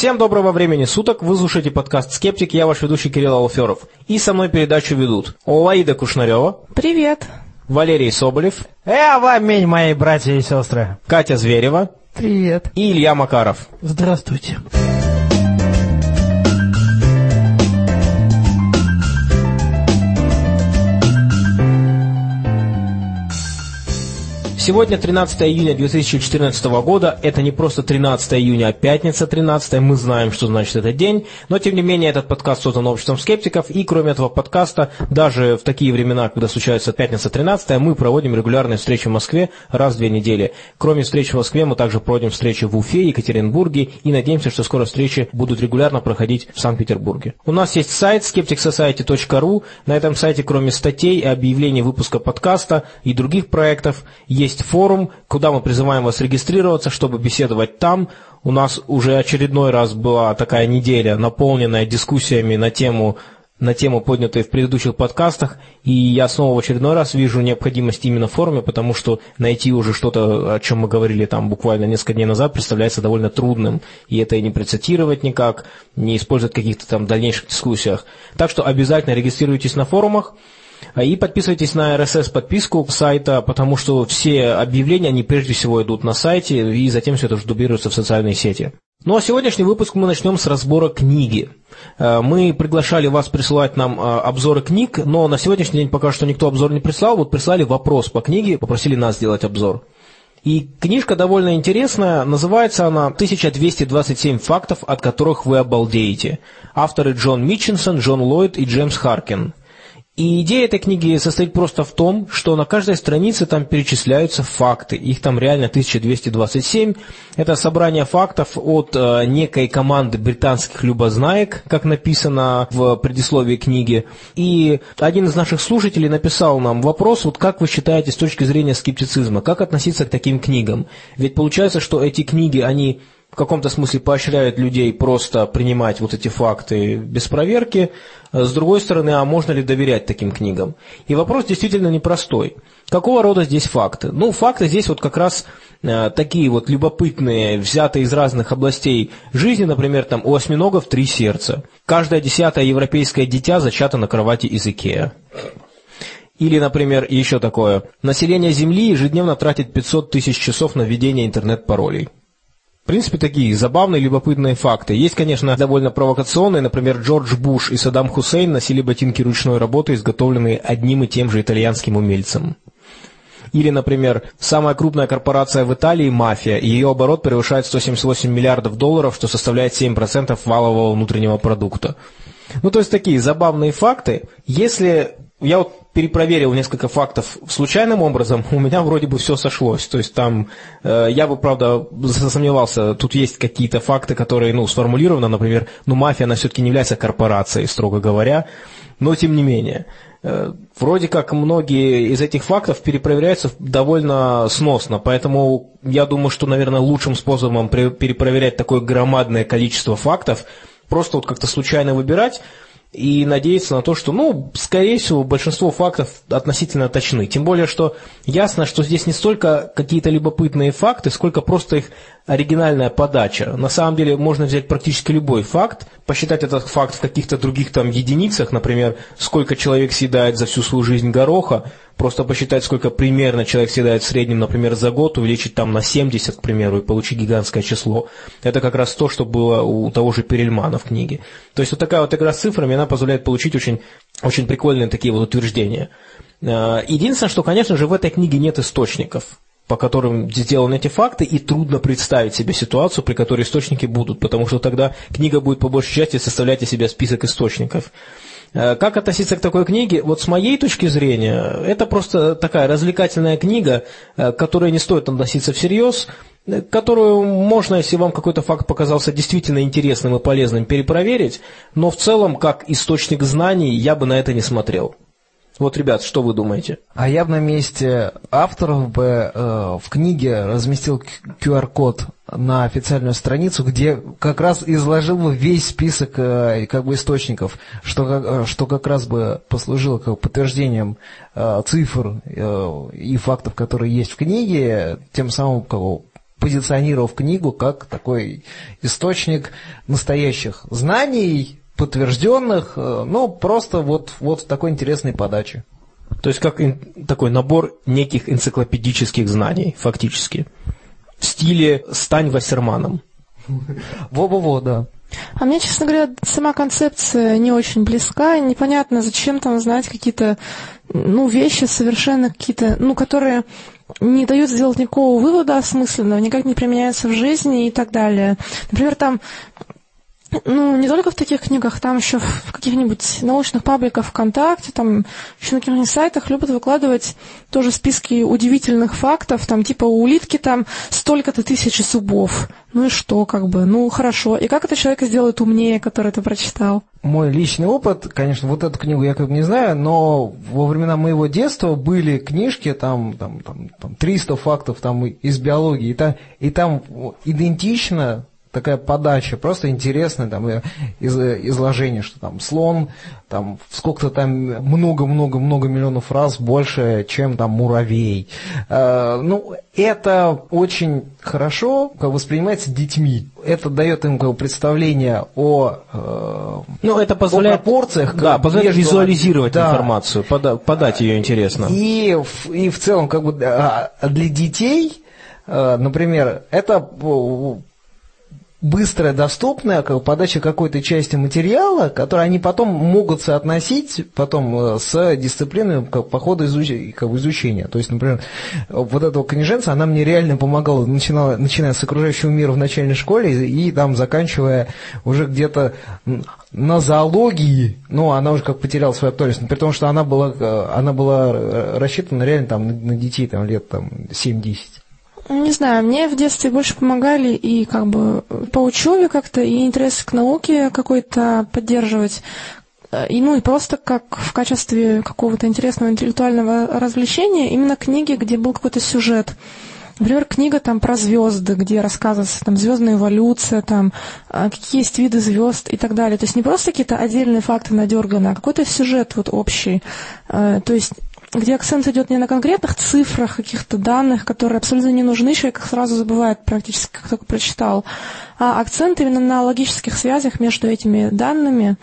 Всем доброго времени суток, вы слушаете подкаст «Скептик», я ваш ведущий Кирилл Алферов. И со мной передачу ведут Лаида Кушнарева. Привет. Валерий Соболев. Э, аминь, мои братья и сестры. Катя Зверева. Привет. И Илья Макаров. Здравствуйте. Сегодня 13 июня 2014 года. Это не просто 13 июня, а пятница 13. Мы знаем, что значит этот день. Но, тем не менее, этот подкаст создан обществом скептиков. И, кроме этого подкаста, даже в такие времена, когда случается пятница 13, мы проводим регулярные встречи в Москве раз в две недели. Кроме встреч в Москве, мы также проводим встречи в Уфе, Екатеринбурге. И надеемся, что скоро встречи будут регулярно проходить в Санкт-Петербурге. У нас есть сайт skepticsociety.ru. На этом сайте, кроме статей и объявлений выпуска подкаста и других проектов, есть есть форум, куда мы призываем вас регистрироваться, чтобы беседовать там. У нас уже очередной раз была такая неделя, наполненная дискуссиями на тему на тему, поднятой в предыдущих подкастах, и я снова в очередной раз вижу необходимость именно в форуме, потому что найти уже что-то, о чем мы говорили там буквально несколько дней назад, представляется довольно трудным, и это и не процитировать никак, не использовать в каких-то там дальнейших дискуссиях. Так что обязательно регистрируйтесь на форумах, и подписывайтесь на RSS-подписку сайта, потому что все объявления, они прежде всего идут на сайте, и затем все это уже дублируется в социальные сети. Ну а сегодняшний выпуск мы начнем с разбора книги. Э, мы приглашали вас присылать нам э, обзоры книг, но на сегодняшний день пока что никто обзор не прислал. Вот прислали вопрос по книге, попросили нас сделать обзор. И книжка довольно интересная, называется она «1227 фактов, от которых вы обалдеете». Авторы Джон Митчинсон, Джон Ллойд и Джеймс Харкин. И идея этой книги состоит просто в том, что на каждой странице там перечисляются факты. Их там реально 1227. Это собрание фактов от э, некой команды британских любознаек, как написано в предисловии книги. И один из наших слушателей написал нам вопрос, вот как вы считаете с точки зрения скептицизма, как относиться к таким книгам? Ведь получается, что эти книги, они в каком-то смысле поощряют людей просто принимать вот эти факты без проверки. С другой стороны, а можно ли доверять таким книгам? И вопрос действительно непростой. Какого рода здесь факты? Ну, факты здесь вот как раз э, такие вот любопытные, взятые из разных областей жизни, например, там у осьминогов три сердца. Каждое десятое европейское дитя зачато на кровати из Икеа. Или, например, еще такое. Население Земли ежедневно тратит 500 тысяч часов на введение интернет-паролей. В принципе, такие забавные, любопытные факты. Есть, конечно, довольно провокационные. Например, Джордж Буш и Саддам Хусейн носили ботинки ручной работы, изготовленные одним и тем же итальянским умельцем. Или, например, самая крупная корпорация в Италии – мафия, и ее оборот превышает 178 миллиардов долларов, что составляет 7% валового внутреннего продукта. Ну, то есть такие забавные факты. Если я вот перепроверил несколько фактов случайным образом, у меня вроде бы все сошлось. То есть там, э, я бы, правда, засомневался, тут есть какие-то факты, которые, ну, сформулированы, например, ну, мафия, она все-таки не является корпорацией, строго говоря, но тем не менее. Э, вроде как многие из этих фактов перепроверяются довольно сносно, поэтому я думаю, что, наверное, лучшим способом перепроверять такое громадное количество фактов, просто вот как-то случайно выбирать, и надеяться на то, что, ну, скорее всего, большинство фактов относительно точны. Тем более, что ясно, что здесь не столько какие-то любопытные факты, сколько просто их оригинальная подача. На самом деле можно взять практически любой факт, посчитать этот факт в каких-то других там единицах, например, сколько человек съедает за всю свою жизнь гороха, просто посчитать, сколько примерно человек съедает в среднем, например, за год, увеличить там на 70, к примеру, и получить гигантское число. Это как раз то, что было у того же Перельмана в книге. То есть вот такая вот игра с цифрами, она позволяет получить очень, очень прикольные такие вот утверждения. А, единственное, что, конечно же, в этой книге нет источников по которым сделаны эти факты, и трудно представить себе ситуацию, при которой источники будут, потому что тогда книга будет по большей части составлять из себя список источников. Э, как относиться к такой книге? Вот с моей точки зрения, это просто такая развлекательная книга, э, к которой не стоит относиться всерьез, э, которую можно, если вам какой-то факт показался действительно интересным и полезным, перепроверить, но в целом, как источник знаний, я бы на это не смотрел. Вот, ребят, что вы думаете? А я бы на месте авторов бы э, в книге разместил QR-код на официальную страницу, где как раз изложил бы весь список э, как бы источников, что, э, что как раз бы послужило как подтверждением э, цифр э, и фактов, которые есть в книге, тем самым как, позиционировав книгу как такой источник настоящих знаний, подтвержденных, ну, просто вот, вот в такой интересной подаче. То есть как такой набор неких энциклопедических знаний, фактически. В стиле «стань Вассерманом». Во-во-во, да. А мне, честно говоря, сама концепция не очень близка. Непонятно, зачем там знать какие-то ну, вещи совершенно какие-то, ну, которые не дают сделать никакого вывода осмысленного, никак не применяются в жизни и так далее. Например, там ну, не только в таких книгах, там еще в каких-нибудь научных пабликах ВКонтакте, там еще на каких-нибудь сайтах любят выкладывать тоже списки удивительных фактов, там типа у улитки там столько-то тысяч зубов. Ну и что, как бы, ну хорошо. И как это человека сделает умнее, который это прочитал? Мой личный опыт, конечно, вот эту книгу я как бы не знаю, но во времена моего детства были книжки, там, там, там, там 300 фактов там, из биологии, и там, и там идентично такая подача, просто интересное там из, изложение, что там слон, там сколько-то там много-много-много миллионов раз больше, чем там муравей. Э, ну, это очень хорошо как воспринимается детьми. Это дает им как представление о, э, ну, это позволяет, о пропорциях. Да, позволяет между, визуализировать да, информацию, пода, подать ее интересно. И, и в целом, как бы для детей, э, например, это быстрая, доступная подача какой-то части материала, который они потом могут соотносить потом э, с дисциплиной как, по ходу изучения. То есть, например, вот эта книженца, она мне реально помогала, начинала, начиная с окружающего мира в начальной школе и, там заканчивая уже где-то на зоологии, ну, она уже как потеряла свою актуальность, при том, что она была, э, она была э, рассчитана реально там на детей там, лет там, 7-10. Не знаю, мне в детстве больше помогали и как бы по учебе как-то, и интерес к науке какой-то поддерживать. И, ну и просто как в качестве какого-то интересного интеллектуального развлечения именно книги, где был какой-то сюжет. Например, книга там про звезды, где рассказывается там звездная эволюция, там а, какие есть виды звезд и так далее. То есть не просто какие-то отдельные факты надерганы, а какой-то сюжет вот общий. А, то есть где акцент идет не на конкретных цифрах, каких-то данных, которые абсолютно не нужны, человек их сразу забывает практически, как только прочитал, а акцент именно на логических связях между этими данными.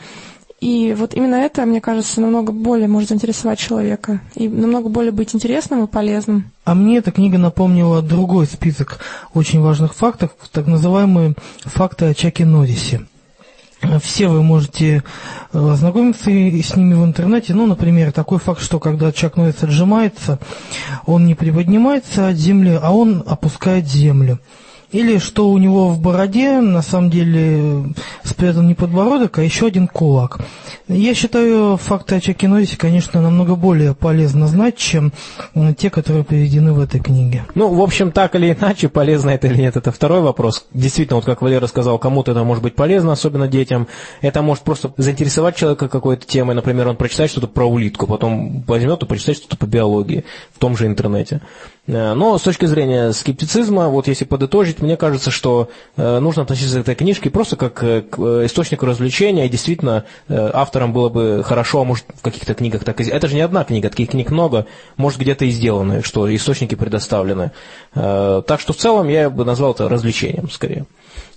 И вот именно это, мне кажется, намного более может заинтересовать человека и намного более быть интересным и полезным. А мне эта книга напомнила другой список очень важных фактов, так называемые факты о Чаке Норрисе. Все вы можете э, ознакомиться с ними в интернете. Ну, например, такой факт, что когда Чак Норрис отжимается, он не приподнимается от земли, а он опускает землю. Или что у него в бороде на самом деле спрятан не подбородок, а еще один кулак. Я считаю факты о Чаке конечно, намного более полезно знать, чем те, которые приведены в этой книге. Ну, в общем, так или иначе, полезно это или нет, это второй вопрос. Действительно, вот как Валера сказал, кому-то это может быть полезно, особенно детям. Это может просто заинтересовать человека какой-то темой. Например, он прочитает что-то про улитку, потом возьмет и прочитает что-то по биологии том же интернете. Э, но с точки зрения скептицизма, вот если подытожить, мне кажется, что э, нужно относиться к этой книжке просто как э, к источнику развлечения, и действительно авторам было бы хорошо, а может в каких-то книгах так и... Это же не одна книга, таких книг много, может где-то и сделаны, что источники предоставлены. Так что в целом я бы назвал это развлечением скорее.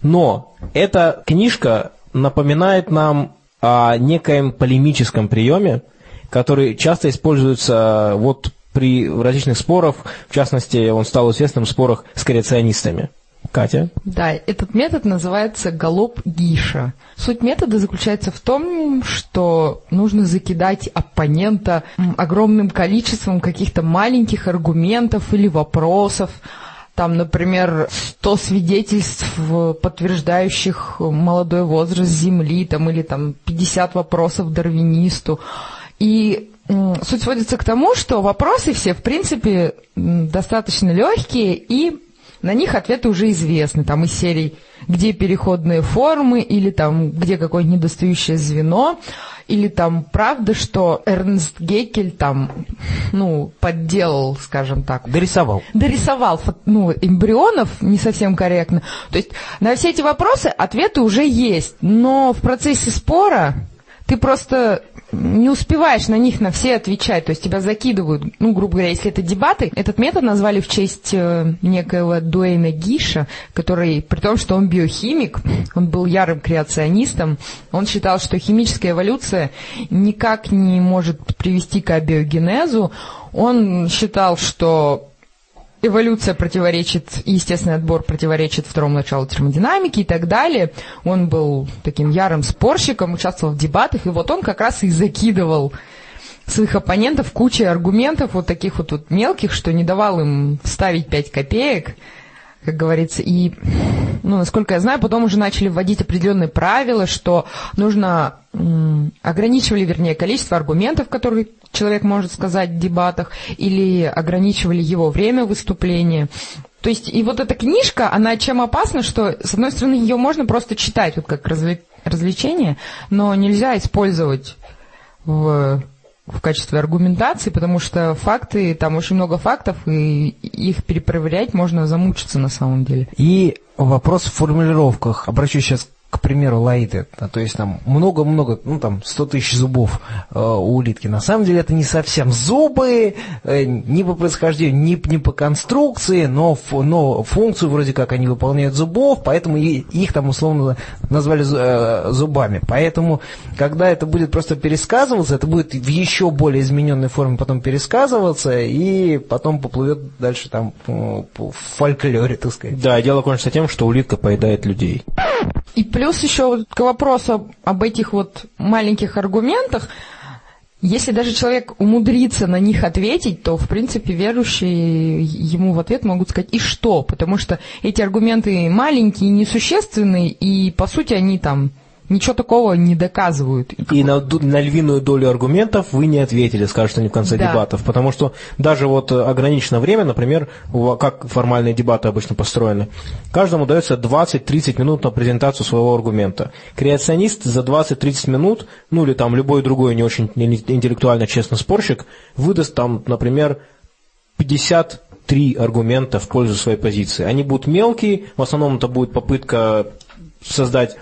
Но эта книжка напоминает нам о некоем полемическом приеме, который часто используется вот при различных спорах, в частности, он стал известным в спорах с креационистами. Катя? Да, этот метод называется галоп Гиша. Суть метода заключается в том, что нужно закидать оппонента огромным количеством каких-то маленьких аргументов или вопросов, там, например, 100 свидетельств, подтверждающих молодой возраст Земли, там, или там 50 вопросов дарвинисту. И суть сводится к тому, что вопросы все, в принципе, достаточно легкие, и на них ответы уже известны. Там из серий, где переходные формы, или там, где какое-нибудь недостающее звено, или там правда, что Эрнст Геккель там, ну, подделал, скажем так. Дорисовал. Дорисовал, ну, эмбрионов, не совсем корректно. То есть на все эти вопросы ответы уже есть, но в процессе спора ты просто не успеваешь на них на все отвечать, то есть тебя закидывают, ну, грубо говоря, если это дебаты, этот метод назвали в честь э, некоего Дуэйна Гиша, который, при том, что он биохимик, он был ярым креационистом, он считал, что химическая эволюция никак не может привести к абиогенезу, он считал, что эволюция противоречит, естественный отбор противоречит второму началу термодинамики и так далее. Он был таким ярым спорщиком, участвовал в дебатах, и вот он как раз и закидывал своих оппонентов кучей аргументов вот таких вот, вот мелких, что не давал им вставить 5 копеек, как говорится, и, ну, насколько я знаю, потом уже начали вводить определенные правила, что нужно, ограничивали, вернее, количество аргументов, которые человек может сказать в дебатах, или ограничивали его время выступления. То есть, и вот эта книжка, она чем опасна, что, с одной стороны, ее можно просто читать, вот как развлечение, но нельзя использовать в, в качестве аргументации, потому что факты, там очень много фактов, и их перепроверять можно замучиться на самом деле. И вопрос в формулировках. Обращусь сейчас к примеру, лаиты, то есть там много-много, ну там 100 тысяч зубов э, у улитки. На самом деле это не совсем зубы, э, ни по происхождению, ни, ни по конструкции, но, фу, но функцию вроде как они выполняют зубов, поэтому и, их там условно назвали э, зубами. Поэтому, когда это будет просто пересказываться, это будет в еще более измененной форме потом пересказываться, и потом поплывет дальше там по, по фольклоре, так сказать. Да, дело кончится тем, что улитка поедает людей. И плюс еще к вопросу об этих вот маленьких аргументах, если даже человек умудрится на них ответить, то, в принципе, верующие ему в ответ могут сказать «и что?», потому что эти аргументы маленькие, несущественные, и, по сути, они там ничего такого не доказывают. И на, на львиную долю аргументов вы не ответили, скажут они в конце Да. дебатов. Потому что даже вот э, ограниченное время, например, как формальные дебаты обычно построены, каждому дается 20-30 минут на презентацию своего аргумента. Креационист за 20-30 минут, ну или там любой другой не очень интеллектуально честный спорщик, выдаст там, например, 53 аргумента в пользу своей позиции. Они будут мелкие, в основном это будет попытка создать,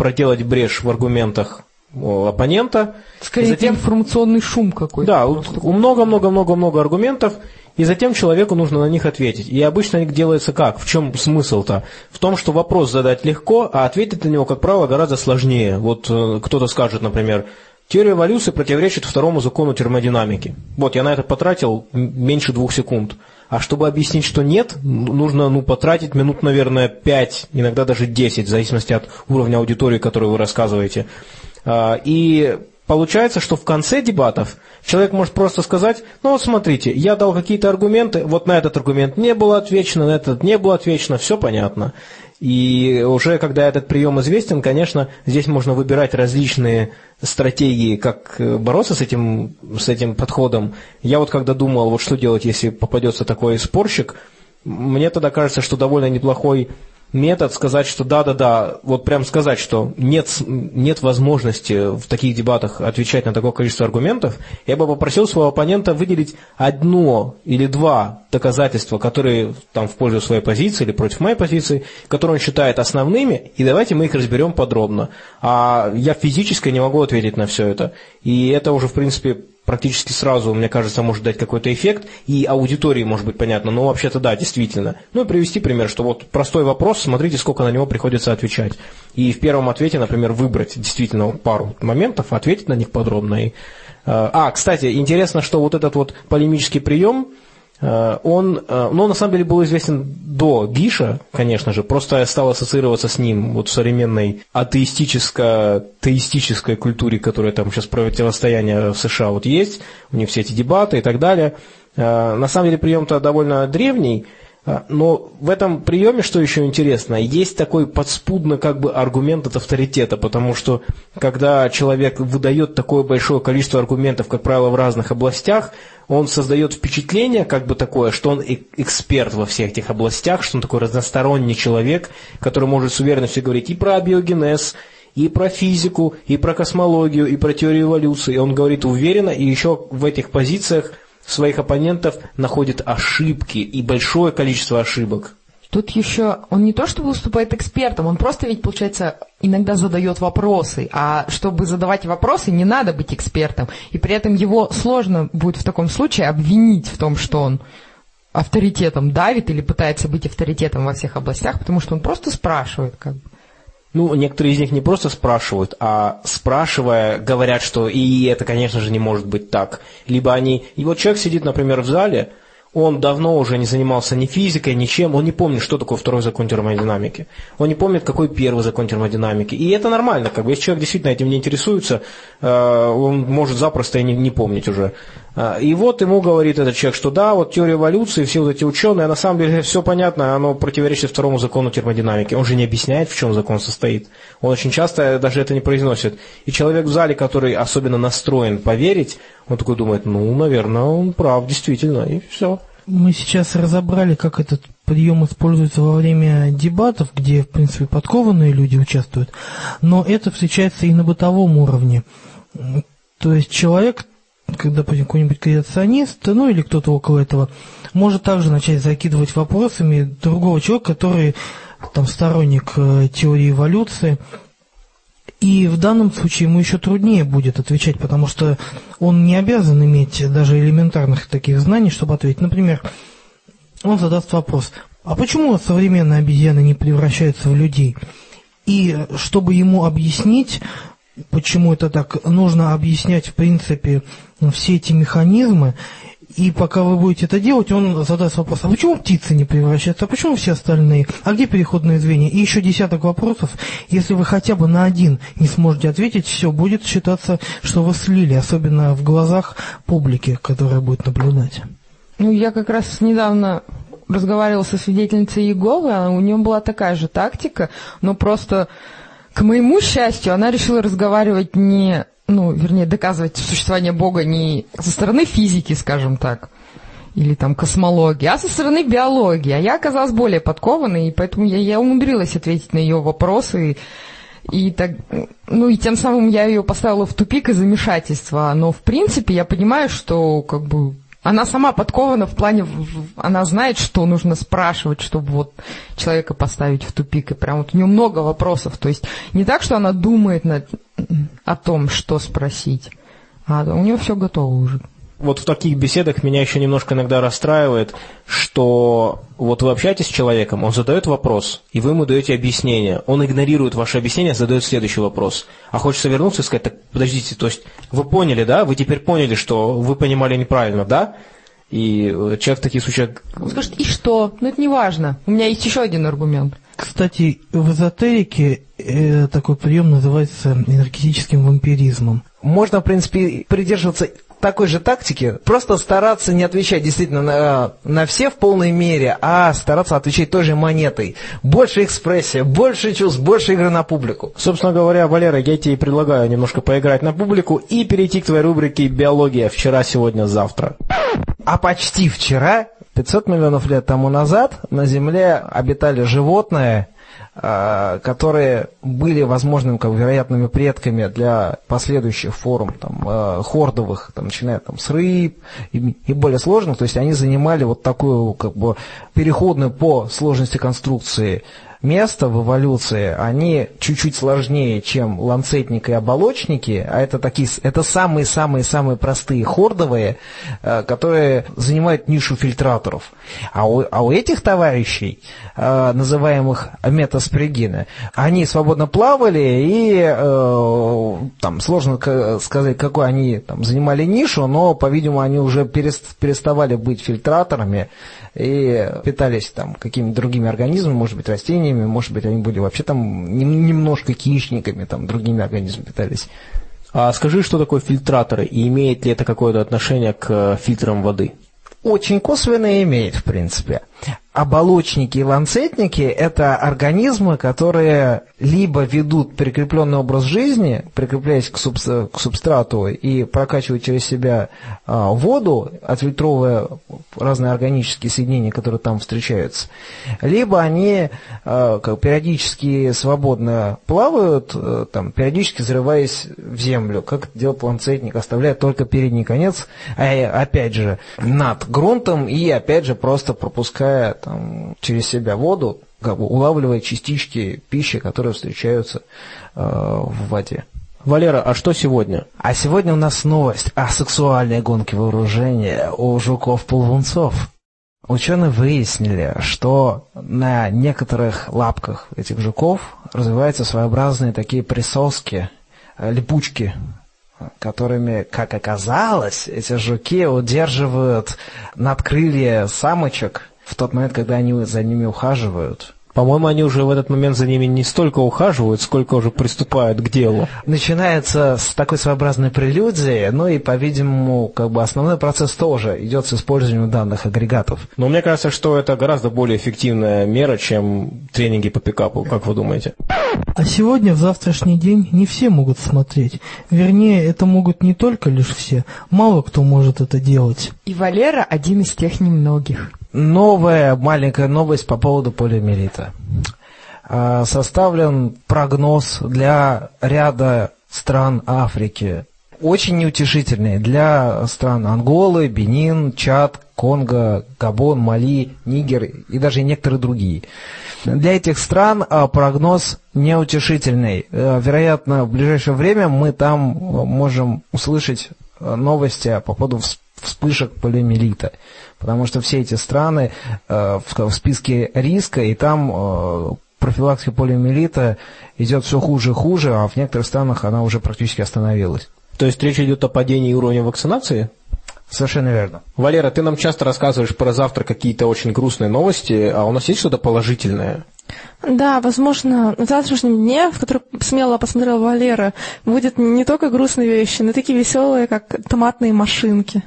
проделать брешь в аргументах оппонента. Скорее, Затем- информационный шум какой-то. Да, у у много-много-много-много аргументов, и затем человеку нужно на них ответить. И обычно это делается как? В чем смысл-то? В том, что вопрос задать легко, а ответить на него, как правило, гораздо сложнее. Вот э, кто-то скажет, например, теория эволюции противоречит второму закону термодинамики. Вот, я на это потратил меньше двух секунд. А чтобы объяснить, что нет, нужно ну, потратить минут, наверное, 5, иногда даже 10, в зависимости от уровня аудитории, которую вы рассказываете. А, И получается, что в конце дебатов человек может просто сказать, ну вот смотрите, я дал какие-то аргументы, вот на этот аргумент не было отвечено, на этот не было отвечено, все понятно. И уже когда этот прием известен, конечно, здесь можно выбирать различные стратегии, как э, бороться с этим, с этим подходом. Я вот когда думал, вот что делать, если попадется такой спорщик, мне тогда кажется, что довольно неплохой метод сказать, что да-да-да, вот прям сказать, что нет, нет возможности в таких дебатах отвечать на такое количество аргументов, я бы попросил своего оппонента выделить одно или два доказательства, которые там в пользу своей позиции или против моей позиции, которые он считает основными, и давайте мы их разберем подробно. А я физически не могу ответить на все это. И это уже, в принципе, практически сразу, мне кажется, может дать какой-то эффект, и аудитории может быть понятно, но вообще-то да, действительно. Ну и привести пример, что вот простой вопрос, смотрите, сколько на него приходится отвечать. И в первом ответе, например, выбрать действительно пару моментов, ответить на них подробно. И, э, а, кстати, интересно, что вот этот вот полемический прием, он, э, ну, на самом деле был известен до Гиша, конечно же, просто стал ассоциироваться с ним вот в современной атеистическо-теистической культуре, которая там сейчас противостояние в США вот есть, у них все эти дебаты и так далее. Э, На самом деле прием-то довольно древний, но в этом приеме, что еще интересно, есть такой подспудно как бы аргумент от авторитета, потому что когда человек выдает такое большое количество аргументов, как правило, в разных областях, он создает впечатление, как бы такое, что он эксперт во всех этих областях, что он такой разносторонний человек, который может с уверенностью говорить и про биогенез, и про физику, и про космологию, и про теорию эволюции. Он говорит уверенно, и еще в этих позициях своих оппонентов находит ошибки и большое количество ошибок. Тут еще он не то чтобы выступает экспертом, он просто ведь, получается, иногда задает вопросы. А чтобы задавать вопросы, не надо быть экспертом. И при этом его сложно будет в таком случае обвинить в том, что он авторитетом давит или пытается быть авторитетом во всех областях, потому что он просто спрашивает. Как бы. Ну, некоторые из них не просто спрашивают, а спрашивая, говорят, что и это, конечно же, не может быть так. Либо они... И вот человек сидит, например, в зале, он давно уже не занимался ни физикой, ничем, он не помнит, что такое второй закон термодинамики. Он не помнит, какой первый закон термодинамики. И это нормально, как бы, если человек действительно этим не интересуется, э, он может запросто и не, не помнить уже. Э, и вот ему говорит этот человек, что да, вот теория эволюции, все вот эти ученые, на самом деле все понятно, оно противоречит второму закону термодинамики. Он же не объясняет, в чем закон состоит. Он очень часто даже это не произносит. И человек в зале, который особенно настроен поверить, он такой думает, ну, наверное, он прав, действительно, и все. Мы сейчас разобрали, как этот прием используется во время дебатов, где, в принципе, подкованные люди участвуют, но это встречается и на бытовом уровне. То есть человек, когда какой-нибудь креационист, ну или кто-то около этого, может также начать закидывать вопросами другого человека, который там сторонник э, теории эволюции, и в данном случае ему еще труднее будет отвечать, потому что он не обязан иметь даже элементарных таких знаний, чтобы ответить. Например, он задаст вопрос, а почему современные обезьяны не превращаются в людей? И чтобы ему объяснить, почему это так, нужно объяснять, в принципе, все эти механизмы, и пока вы будете это делать, он задаст вопрос, а почему птицы не превращаются, а почему все остальные, а где переходные звенья? И еще десяток вопросов. Если вы хотя бы на один не сможете ответить, все, будет считаться, что вы слили, особенно в глазах публики, которая будет наблюдать. Ну, я как раз недавно разговаривала со свидетельницей Иеговы, а у нее была такая же тактика, но просто, к моему счастью, она решила разговаривать не ну, вернее, доказывать существование Бога не со стороны физики, скажем так, или там космологии, а со стороны биологии. А я оказалась более подкованной, и поэтому я, я умудрилась ответить на ее вопросы. И, и так, ну и тем самым я ее поставила в тупик и замешательство. Но в принципе я понимаю, что как бы она сама подкована в плане, она знает, что нужно спрашивать, чтобы вот человека поставить в тупик. И прям вот у нее много вопросов. То есть не так, что она думает над, о том, что спросить, а у нее все готово уже вот в таких беседах меня еще немножко иногда расстраивает, что вот вы общаетесь с человеком, он задает вопрос, и вы ему даете объяснение. Он игнорирует ваше объяснение, задает следующий вопрос. А хочется вернуться и сказать, так подождите, то есть вы поняли, да? Вы теперь поняли, что вы понимали неправильно, да? И э, человек в таких случаях... Он скажет, и что? Ну это не важно. У меня есть еще один аргумент. Кстати, в эзотерике э, такой прием называется энергетическим вампиризмом. Можно, в принципе, придерживаться такой же тактики, просто стараться не отвечать действительно на, на все в полной мере, а стараться отвечать той же монетой. Больше экспрессия, больше чувств, больше игры на публику. Собственно говоря, Валера, я тебе предлагаю немножко поиграть на публику и перейти к твоей рубрике «Биология. Вчера, сегодня, завтра». А почти вчера, 500 миллионов лет тому назад, на Земле обитали животные, Э, которые были возможными, как вероятными предками для последующих форм там, э, хордовых, там, начиная там, с рыб и, и более сложных, то есть они занимали вот такую как бы переходную по сложности конструкции место в эволюции, они чуть-чуть сложнее, чем ланцетник и оболочники, а это такие, это самые-самые-самые простые хордовые, э, которые занимают нишу фильтраторов. А у, а у этих товарищей, э, называемых метаспригины, они свободно плавали и э, там сложно сказать, какой они там занимали нишу, но, по-видимому, они уже переставали быть фильтраторами, и питались там какими-то другими организмами, может быть, растениями, может быть, они были вообще там немножко хищниками, там, другими организмами питались. А скажи, что такое фильтраторы, и имеет ли это какое-то отношение к э, фильтрам воды? Очень косвенно имеет, в принципе. Оболочники и ланцетники – это организмы, которые либо ведут прикрепленный образ жизни, прикрепляясь к, субстрату и прокачивают через себя а, воду, отфильтровывая разные органические соединения, которые там встречаются, либо они а, периодически свободно плавают, а, там, периодически взрываясь в землю, как это делает ланцетник, оставляя только передний конец, опять же, над грунтом и, опять же, просто пропуская там, через себя воду, как бы улавливая частички пищи, которые встречаются э, в воде. Валера, а что сегодня? А сегодня у нас новость о сексуальной гонке вооружения у жуков-ползунцов. Ученые выяснили, что на некоторых лапках этих жуков развиваются своеобразные такие присоски, э, липучки, которыми, как оказалось, эти жуки удерживают надкрылья самочек в тот момент, когда они за ними ухаживают. По-моему, они уже в этот момент за ними не столько ухаживают, сколько уже приступают к делу. Начинается с такой своеобразной прелюдии, ну и, по-видимому, как бы основной процесс тоже идет с использованием данных агрегатов. Но мне кажется, что это гораздо более эффективная мера, чем тренинги по пикапу, как вы думаете? А сегодня, в завтрашний день, не все могут смотреть. Вернее, это могут не только лишь все. Мало кто может это делать. И Валера один из тех немногих. Новая маленькая новость по поводу полиомиелита. А, Составлен прогноз для ряда стран Африки. Очень неутешительный для стран Анголы, Бенин, Чад, Конго, Габон, Мали, Нигер и даже некоторые другие. Для этих стран а, прогноз неутешительный. Э, Вероятно, в ближайшее время мы там можем услышать новости по поводу вспышек полиомиелита. Потому что все эти страны э, в, в списке риска, и там э, профилактика полиомиелита идет все хуже и хуже, а в некоторых странах она уже практически остановилась. То есть речь идет о падении уровня вакцинации? Совершенно верно. Валера, ты нам часто рассказываешь про завтра какие-то очень грустные новости, а у нас есть что-то положительное? Да, возможно, на завтрашнем дне, в который смело посмотрел Валера, будет не только грустные вещи, но и такие веселые, как томатные машинки.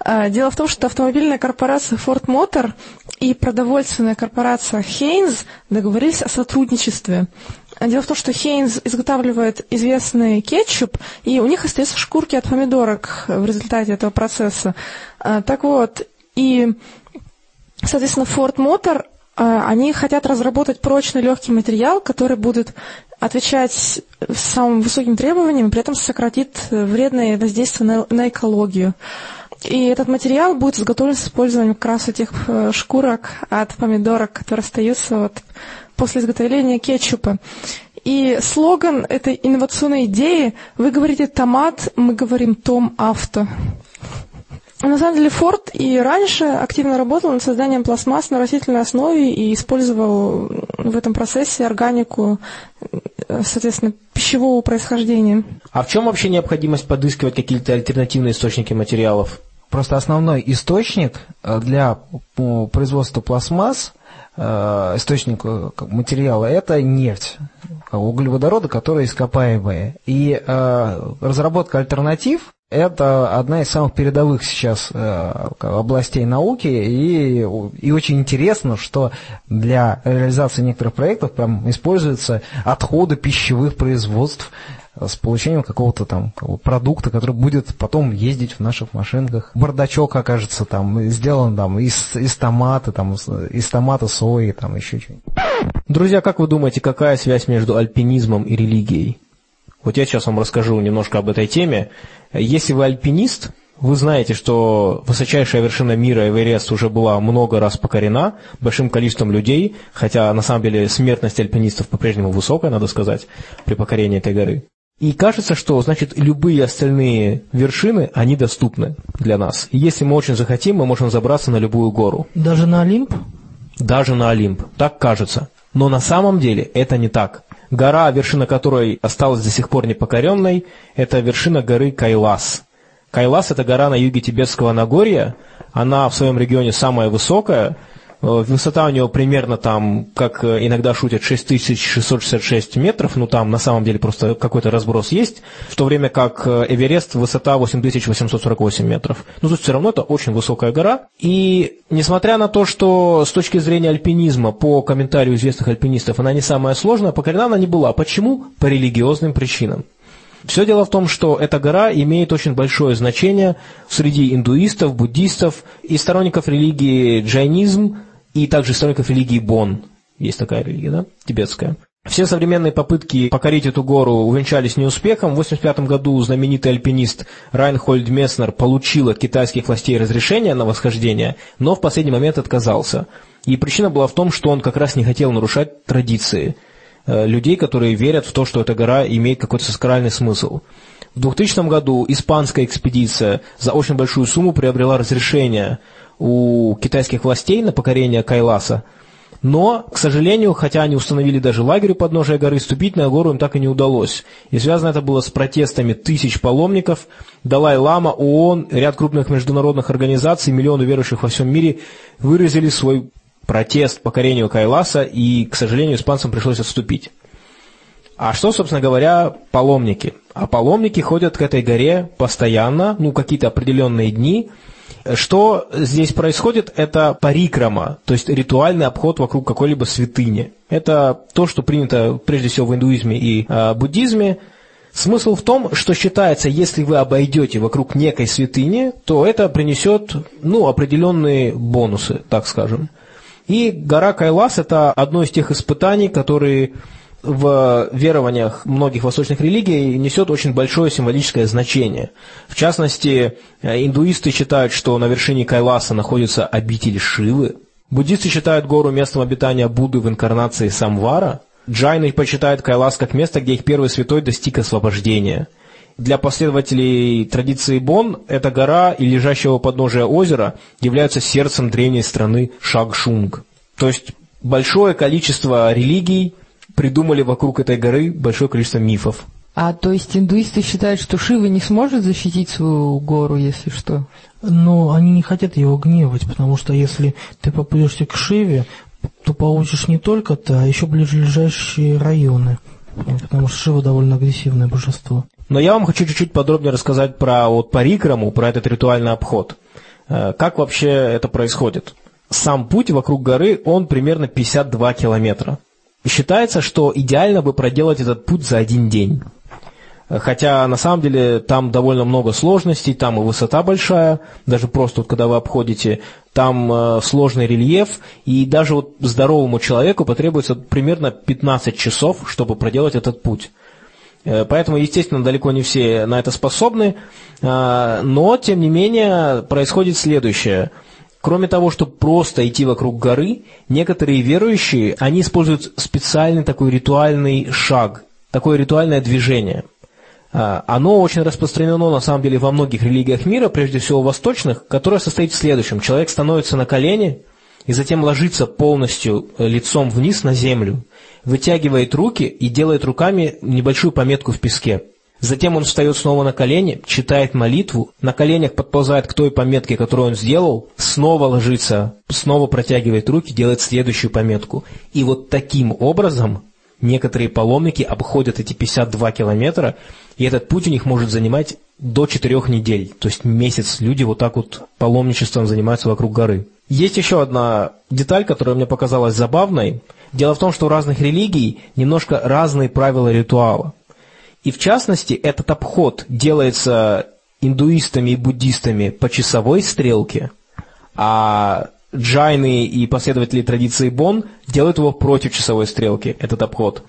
А, Дело в том, что автомобильная корпорация Ford Motor и продовольственная корпорация Heinz договорились о сотрудничестве. Дело в том, что Heinz изготавливает известный кетчуп, и у них остаются шкурки от помидорок в результате этого процесса. А, Так вот, и, соответственно, Ford Motor они хотят разработать прочный легкий материал, который будет отвечать самым высоким требованиям, при этом сократит э, вредное воздействие на, на экологию. И этот материал будет изготовлен с использованием как раз этих э, шкурок от помидорок, которые остаются вот после изготовления кетчупа. И слоган этой инновационной идеи «Вы говорите томат, мы говорим том авто». На самом деле Форд и раньше активно работал над созданием пластмасс на растительной основе и использовал в этом процессе органику, э, соответственно, пищевого происхождения. А в чем вообще необходимость подыскивать какие-то альтернативные источники материалов? Просто основной источник э, для э, производства пластмасс, источник материала, это нефть, углеводороды, которые ископаемые. И разработка альтернатив – это одна из самых передовых сейчас э, областей науки, и, и очень интересно, что для реализации некоторых проектов прям используются отходы пищевых производств, с получением какого-то там продукта, который будет потом ездить в наших машинках. Бардачок окажется там сделан там из, из томата, там, из томата сои, там еще что-нибудь. Друзья, как вы думаете, какая связь между альпинизмом и религией? Вот я сейчас вам расскажу немножко об этой теме. Если вы альпинист, вы знаете, что высочайшая вершина мира Эверест уже была много раз покорена большим количеством людей, хотя на самом деле смертность альпинистов по-прежнему высокая, надо сказать, при покорении этой горы. И кажется, что, значит, любые остальные вершины, они доступны для нас. И если мы очень захотим, мы можем забраться на любую гору. Даже на Олимп? Даже на Олимп. Так кажется. Но на самом деле это не так. Гора, вершина которой осталась до сих пор непокоренной, это вершина горы Кайлас. Кайлас – это гора на юге Тибетского Нагорья. Она в своем регионе самая высокая. Э, Высота у нее примерно там, как э, иногда шутят, 6666 метров. Ну, там на самом деле просто какой-то разброс есть. В то время как э, Эверест высота 8848 метров. Ну, то все равно это очень высокая гора. И несмотря на то, что с точки зрения альпинизма, по комментарию известных альпинистов, она не самая сложная, покорена она не была. Почему? По религиозным причинам. Все дело в том, что эта гора имеет очень большое значение среди индуистов, буддистов и сторонников религии джайнизм, и также сторонников религии Бон. Есть такая религия, да, тибетская. Все современные попытки покорить эту гору увенчались неуспехом. В 1985 году знаменитый альпинист Райнхольд Месснер получил от китайских властей разрешение на восхождение, но в последний момент отказался. И причина была в том, что он как раз не хотел нарушать традиции э, людей, которые верят в то, что эта гора имеет какой-то сакральный смысл. В 2000 году испанская экспедиция за очень большую сумму приобрела разрешение у китайских властей на покорение Кайласа, но, к сожалению, хотя они установили даже лагерь у подножия горы, ступить на гору им так и не удалось. И связано это было с протестами тысяч паломников. Далай-Лама, ООН, ряд крупных международных организаций, миллионы верующих во всем мире выразили свой протест покорению Кайласа, и, к сожалению, испанцам пришлось отступить. А что, собственно говоря, паломники? А паломники ходят к этой горе постоянно, ну, какие-то определенные дни. Что здесь происходит, это парикрама, то есть ритуальный обход вокруг какой-либо святыни. Это то, что принято прежде всего в индуизме и э, буддизме. Смысл в том, что считается, если вы обойдете вокруг некой святыни, то это принесет ну, определенные бонусы, так скажем. И гора Кайлас – это одно из тех испытаний, которые в верованиях многих восточных религий несет очень большое символическое значение. В частности, индуисты считают, что на вершине Кайласа находится обитель Шивы. Буддисты считают гору местом обитания Будды в инкарнации Самвара. Джайны почитают Кайлас как место, где их первый святой достиг освобождения. Для последователей традиции Бон эта гора и лежащего подножия озера являются сердцем древней страны Шагшунг. То есть большое количество религий придумали вокруг этой горы большое количество мифов. А то есть индуисты считают, что Шива не сможет защитить свою гору, если что? Но они не хотят его гневать, потому что если ты попадешься к Шиве, то получишь не только то, а еще ближайшие районы. Потому что Шива довольно агрессивное божество. Но я вам хочу чуть-чуть подробнее рассказать про вот парикраму, про этот ритуальный обход. Э, как вообще это происходит? Сам путь вокруг горы, он примерно 52 километра. Считается, что идеально бы проделать этот путь за один день. Хотя на самом деле там довольно много сложностей, там и высота большая, даже просто вот когда вы обходите, там э, сложный рельеф, и даже вот здоровому человеку потребуется примерно 15 часов, чтобы проделать этот путь. Э, поэтому, естественно, далеко не все на это способны, э, но, тем не менее, происходит следующее – Кроме того, чтобы просто идти вокруг горы, некоторые верующие, они используют специальный такой ритуальный шаг, такое ритуальное движение. А, оно очень распространено на самом деле во многих религиях мира, прежде всего восточных, которое состоит в следующем. Человек становится на колени и затем ложится полностью э, лицом вниз на землю, вытягивает руки и делает руками небольшую пометку в песке. Затем он встает снова на колени, читает молитву, на коленях подползает к той пометке, которую он сделал, снова ложится, снова протягивает руки, делает следующую пометку. И вот таким образом некоторые паломники обходят эти 52 километра, и этот путь у них может занимать до 4 недель. То есть месяц люди вот так вот паломничеством занимаются вокруг горы. Есть еще одна деталь, которая мне показалась забавной. Дело в том, что у разных религий немножко разные правила ритуала. И в частности, этот обход делается индуистами и буддистами по часовой стрелке, а джайны и последователи традиции Бон делают его против часовой стрелки, этот обход.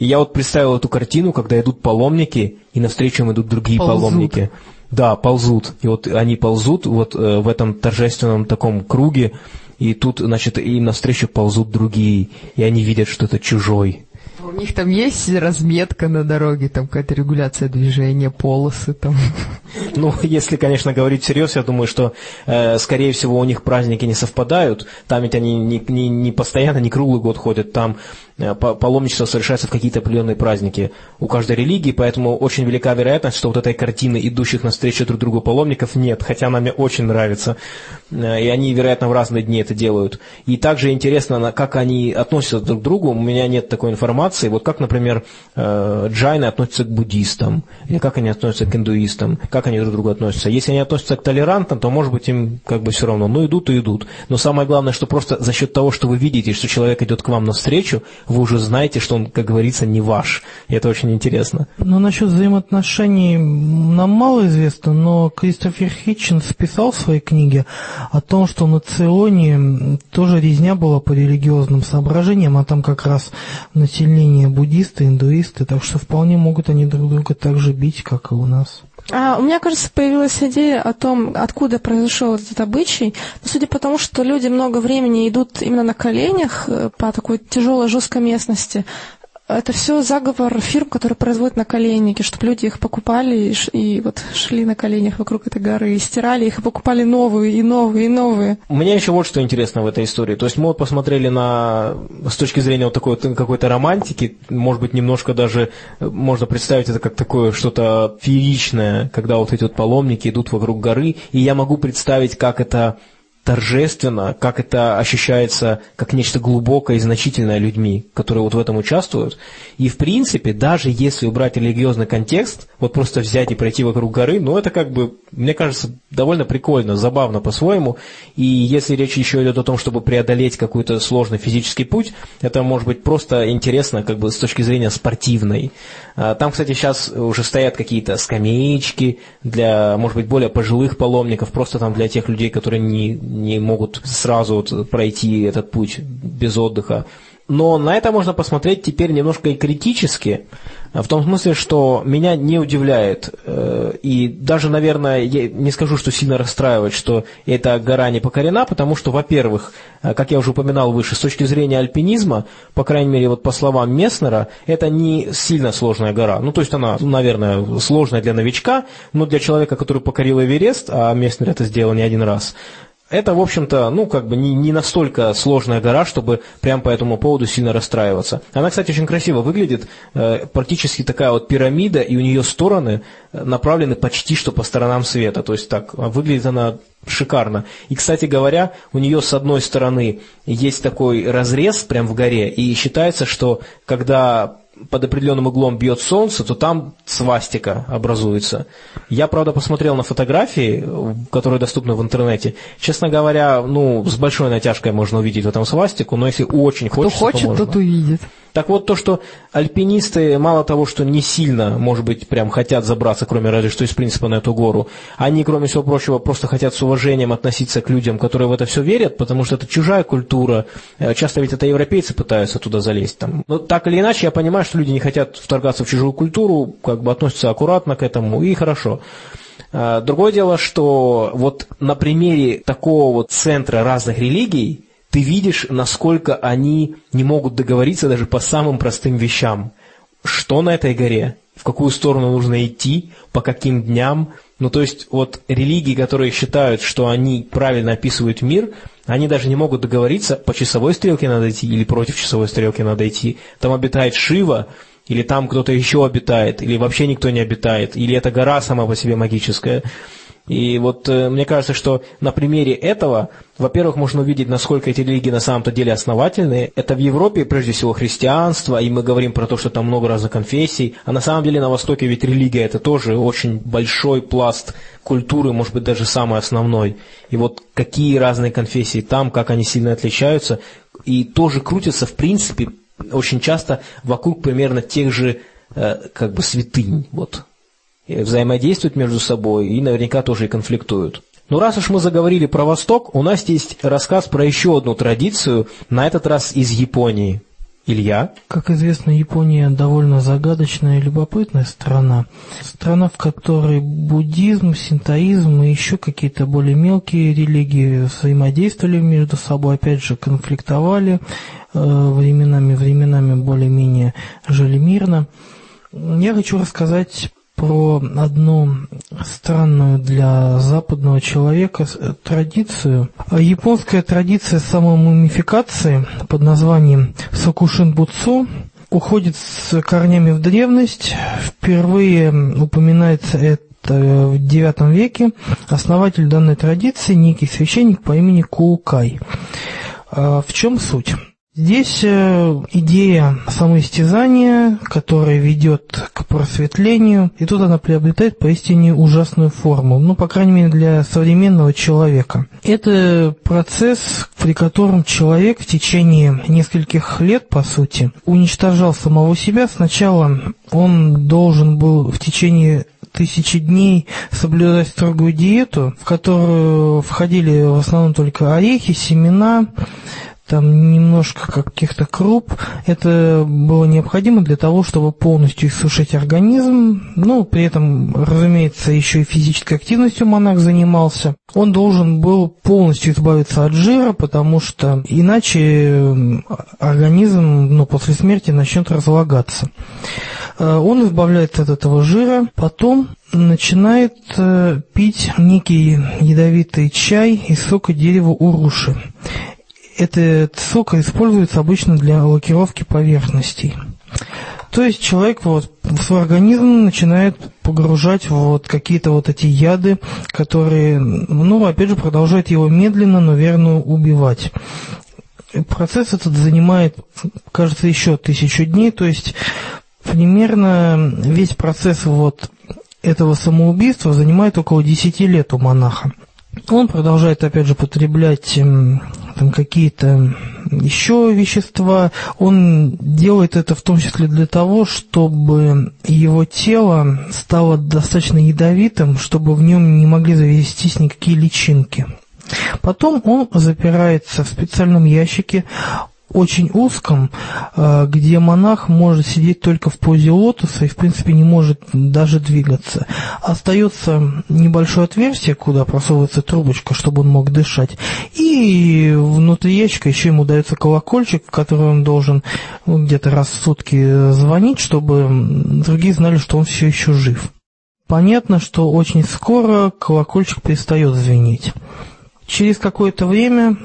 И я вот представил эту картину, когда идут паломники, и навстречу им идут другие ползут. паломники. Да, ползут. И вот они ползут вот э, в этом торжественном таком круге, и тут, значит, им навстречу ползут другие, и они видят, что это чужой. У них там есть разметка на дороге, там какая-то регуляция движения, полосы там. Ну, если, конечно, говорить всерьез, я думаю, что, э, скорее всего, у них праздники не совпадают. Там ведь они не, не, не постоянно, не круглый год ходят. Там паломничество совершается в какие-то определенные праздники у каждой религии, поэтому очень велика вероятность, что вот этой картины идущих навстречу друг другу паломников нет, хотя она мне очень нравится. Э, и они, вероятно, в разные дни это делают. И также интересно, как они относятся друг к другу. У меня нет такой информации вот как, например, э, джайны относятся к буддистам, или как они относятся к индуистам, как они друг к другу относятся. Если они относятся к толерантам, то, может быть, им как бы все равно. Ну, идут и идут. Но самое главное, что просто за счет того, что вы видите, что человек идет к вам навстречу, вы уже знаете, что он, как говорится, не ваш. И это очень интересно. Ну, насчет взаимоотношений нам мало известно, но Кристофер Хитчинс писал в своей книге о том, что на Цейлоне тоже резня была по религиозным соображениям, а там как раз население буддисты, индуисты, так что вполне могут они друг друга так же бить, как и у нас. А, у меня, кажется, появилась идея о том, откуда произошел этот обычай. Но судя по тому, что люди много времени идут именно на коленях э, по такой тяжелой, жесткой местности, это все заговор фирм, которые производят наколенники, чтобы люди их покупали и, и вот шли на коленях вокруг этой горы, и стирали их, и покупали новые, и новые, и новые. Мне еще вот что интересно в этой истории. То есть мы вот посмотрели на, с точки зрения вот такой вот какой-то романтики, может быть, немножко даже э, можно представить это как такое что-то фееричное, когда вот эти вот паломники идут вокруг горы, и я могу представить, как это торжественно, как это ощущается как нечто глубокое и значительное людьми, которые вот в этом участвуют. И в принципе, даже если убрать религиозный контекст, вот просто взять и пройти вокруг горы, ну это как бы, мне кажется, довольно прикольно, забавно по-своему. И если речь еще идет о том, чтобы преодолеть какой-то сложный физический путь, это может быть просто интересно как бы с точки зрения спортивной. А, Там, кстати, сейчас уже стоят какие-то скамеечки для, может быть, более пожилых паломников, просто там для тех людей, которые не, не могут сразу вот пройти этот путь без отдыха. Но на это можно посмотреть теперь немножко и критически, в том смысле, что меня не удивляет, э, и даже, наверное, я не скажу, что сильно расстраивает, что эта гора не покорена, потому что, во-первых, э, как я уже упоминал выше, с точки зрения альпинизма, по крайней мере, вот по словам Месснера, это не сильно сложная гора. Ну, то есть она, наверное, сложная для новичка, но для человека, который покорил Эверест, а Месснер это сделал не один раз, это, в общем-то, ну, как бы не, не настолько сложная гора, чтобы прям по этому поводу сильно расстраиваться. Она, кстати, очень красиво выглядит, э, практически такая вот пирамида, и у нее стороны э, направлены почти что по сторонам света. То есть так, а выглядит она шикарно. И, кстати говоря, у нее с одной стороны есть такой разрез прям в горе, и считается, что когда под определенным углом бьет солнце, то там свастика образуется. Я, правда, посмотрел на фотографии, которые доступны в интернете. Честно говоря, ну, с большой натяжкой можно увидеть в этом свастику, но если очень Кто хочется, хочет, то можно. тот увидит. Так вот, то, что альпинисты, мало того, что не сильно, может быть, прям хотят забраться, кроме разве что из принципа на эту гору, они, кроме всего прочего, просто хотят с уважением относиться к людям, которые в это все верят, потому что это чужая культура. Э, Часто ведь это европейцы пытаются туда залезть. Там. Но так или иначе, я понимаю, что люди не хотят вторгаться в чужую культуру, как бы относятся аккуратно к этому, и хорошо. А, Другое дело, что вот на примере такого вот центра разных религий, ты видишь, насколько они не могут договориться даже по самым простым вещам. Что на этой горе? В какую сторону нужно идти? По каким дням? Ну, то есть, вот религии, которые считают, что они правильно описывают мир, они даже не могут договориться, по часовой стрелке надо идти или против часовой стрелки надо идти. Там обитает Шива, или там кто-то еще обитает, или вообще никто не обитает, или эта гора сама по себе магическая. И вот э, мне кажется, что на примере этого, во-первых, можно увидеть, насколько эти религии на самом-то деле основательные. Это в Европе, прежде всего, христианство, и мы говорим про то, что там много разных конфессий. А на самом деле на Востоке ведь религия это тоже очень большой пласт культуры, может быть, даже самый основной. И вот какие разные конфессии там, как они сильно отличаются, и тоже крутятся, в принципе, очень часто вокруг примерно тех же э, как бы святынь. Вот взаимодействуют между собой и наверняка тоже и конфликтуют. Ну, раз уж мы заговорили про Восток, у нас есть рассказ про еще одну традицию, на этот раз из Японии. Илья? Как известно, Япония довольно загадочная и любопытная страна. Страна, в которой буддизм, синтоизм и еще какие-то более мелкие религии взаимодействовали между собой, опять же, конфликтовали, э, временами, временами более-менее жили мирно. Я хочу рассказать про одну странную для западного человека с- традицию. А Японская традиция самомумификации под названием Сокушин-Бутсу уходит с корнями в древность. Впервые упоминается это в IX веке. Основатель данной традиции – некий священник по имени Кулкай. А В чем суть? Здесь э, идея самоистязания, которая ведет к просветлению, и тут она приобретает поистине ужасную форму, ну, по крайней мере, для современного человека. Это процесс, при котором человек в течение нескольких лет, по сути, уничтожал самого себя. Сначала он должен был в течение тысячи дней соблюдать строгую диету, в которую входили в основном только орехи, семена, там немножко каких-то круп. Это было необходимо для того, чтобы полностью иссушить организм. Ну, при этом, разумеется, еще и физической активностью монах занимался. Он должен был полностью избавиться от жира, потому что иначе организм ну, после смерти начнет разлагаться. Э, он избавляется от этого жира, потом начинает э, пить некий ядовитый чай из сока дерева уруши. Этот сок используется обычно для лакировки поверхностей. То есть человек вот в свой организм начинает погружать вот какие-то вот эти яды, которые, ну, опять же, продолжают его медленно, но верно убивать. Процесс этот занимает, кажется, еще тысячу дней, то есть примерно весь процесс вот этого самоубийства занимает около 10 лет у монаха. Он продолжает, опять же, потреблять эм, там какие-то еще вещества. Он делает это в том числе для того, чтобы его тело стало достаточно ядовитым, чтобы в нем не могли завестись никакие личинки. Потом он запирается в специальном ящике, очень узком, э, где монах может сидеть только в позе лотоса и, в принципе, не может даже двигаться. Остается небольшое отверстие, куда просовывается трубочка, чтобы он мог дышать. И внутри ящика еще ему дается колокольчик, который он должен ну, где-то раз в сутки звонить, чтобы другие знали, что он все еще жив. Понятно, что очень скоро колокольчик перестает звенеть. Через какое-то время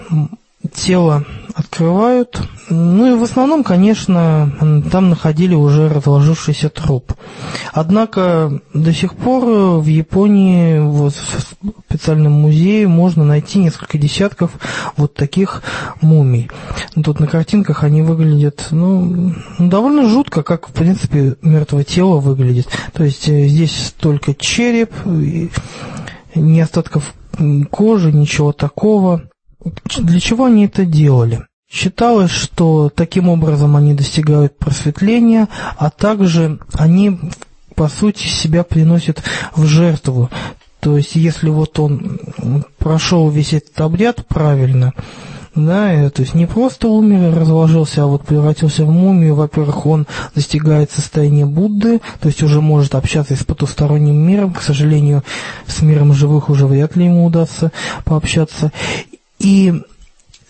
тело открывают. Ну и в основном, конечно, там находили уже разложившийся труп. Однако до сих пор в Японии вот в специальном музее можно найти несколько десятков вот таких мумий. Тут на картинках они выглядят ну, довольно жутко, как в принципе мертвое тело выглядит. То есть э, здесь только череп, не остатков кожи, ничего такого. Для чего они это делали? Считалось, что таким образом они достигают просветления, а также они, по сути, себя приносят в жертву. То есть, если вот он прошел весь этот обряд правильно, да, то есть не просто умер и разложился, а вот превратился в мумию. Во-первых, он достигает состояния Будды, то есть уже может общаться с потусторонним миром. К сожалению, с миром живых уже вряд ли ему удастся пообщаться. И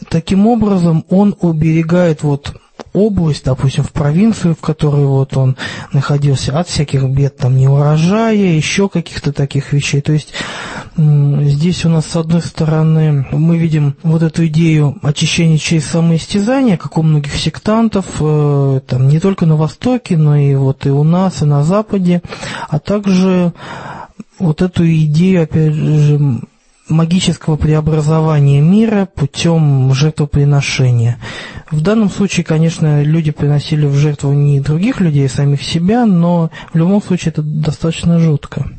таким образом он уберегает вот область, допустим, в провинцию, в которой вот он находился, от всяких бед, там, неурожая, еще каких-то таких вещей. То есть здесь у нас, с одной стороны, мы видим вот эту идею очищения через самоистязание, как у многих сектантов, э, там, не только на Востоке, но и вот и у нас, и на Западе, а также вот эту идею, опять же, магического преобразования мира путем жертвоприношения. В данном случае, конечно, люди приносили в жертву не других людей, а самих себя, но в любом случае это достаточно жутко.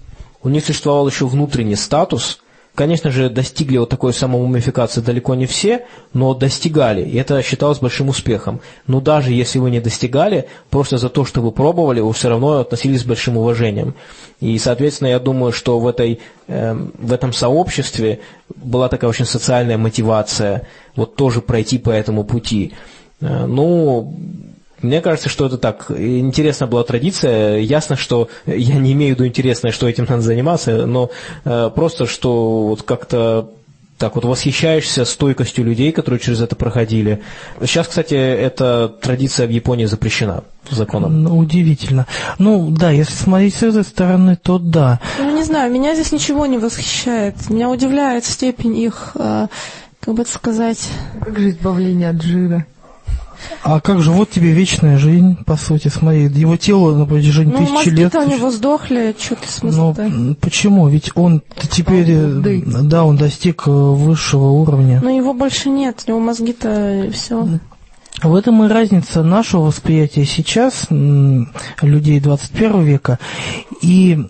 У них существовал еще внутренний статус – Конечно же, достигли вот такой самомумификации далеко не все, но достигали, и это считалось большим успехом. Но даже если вы не достигали, просто за то, что вы пробовали, вы все равно относились с большим уважением. И, соответственно, я думаю, что в, этой, э, в этом сообществе была такая очень социальная мотивация вот тоже пройти по этому пути. Э, ну, мне кажется, что это так. Интересная была традиция. Ясно, что я не имею в виду интересное, что этим надо заниматься, но э, просто, что вот как-то так вот восхищаешься стойкостью людей, которые через это проходили. Сейчас, кстати, эта традиция в Японии запрещена законом. Ну, удивительно. Ну, да, если смотреть с этой стороны, то да. Ну, не знаю, меня здесь ничего не восхищает. Меня удивляет степень их, э, как бы это сказать... Как же избавление от жира? А как же, вот тебе вечная жизнь, по сути, смотри, его тело на протяжении ну, тысячи лет... Ну, у него сдохли, что ты смысл Ну, почему? Ведь он теперь, он, да, он достиг э, высшего уровня. Но его больше нет, у него мозги-то все. В этом и разница нашего восприятия сейчас, людей 21 века, и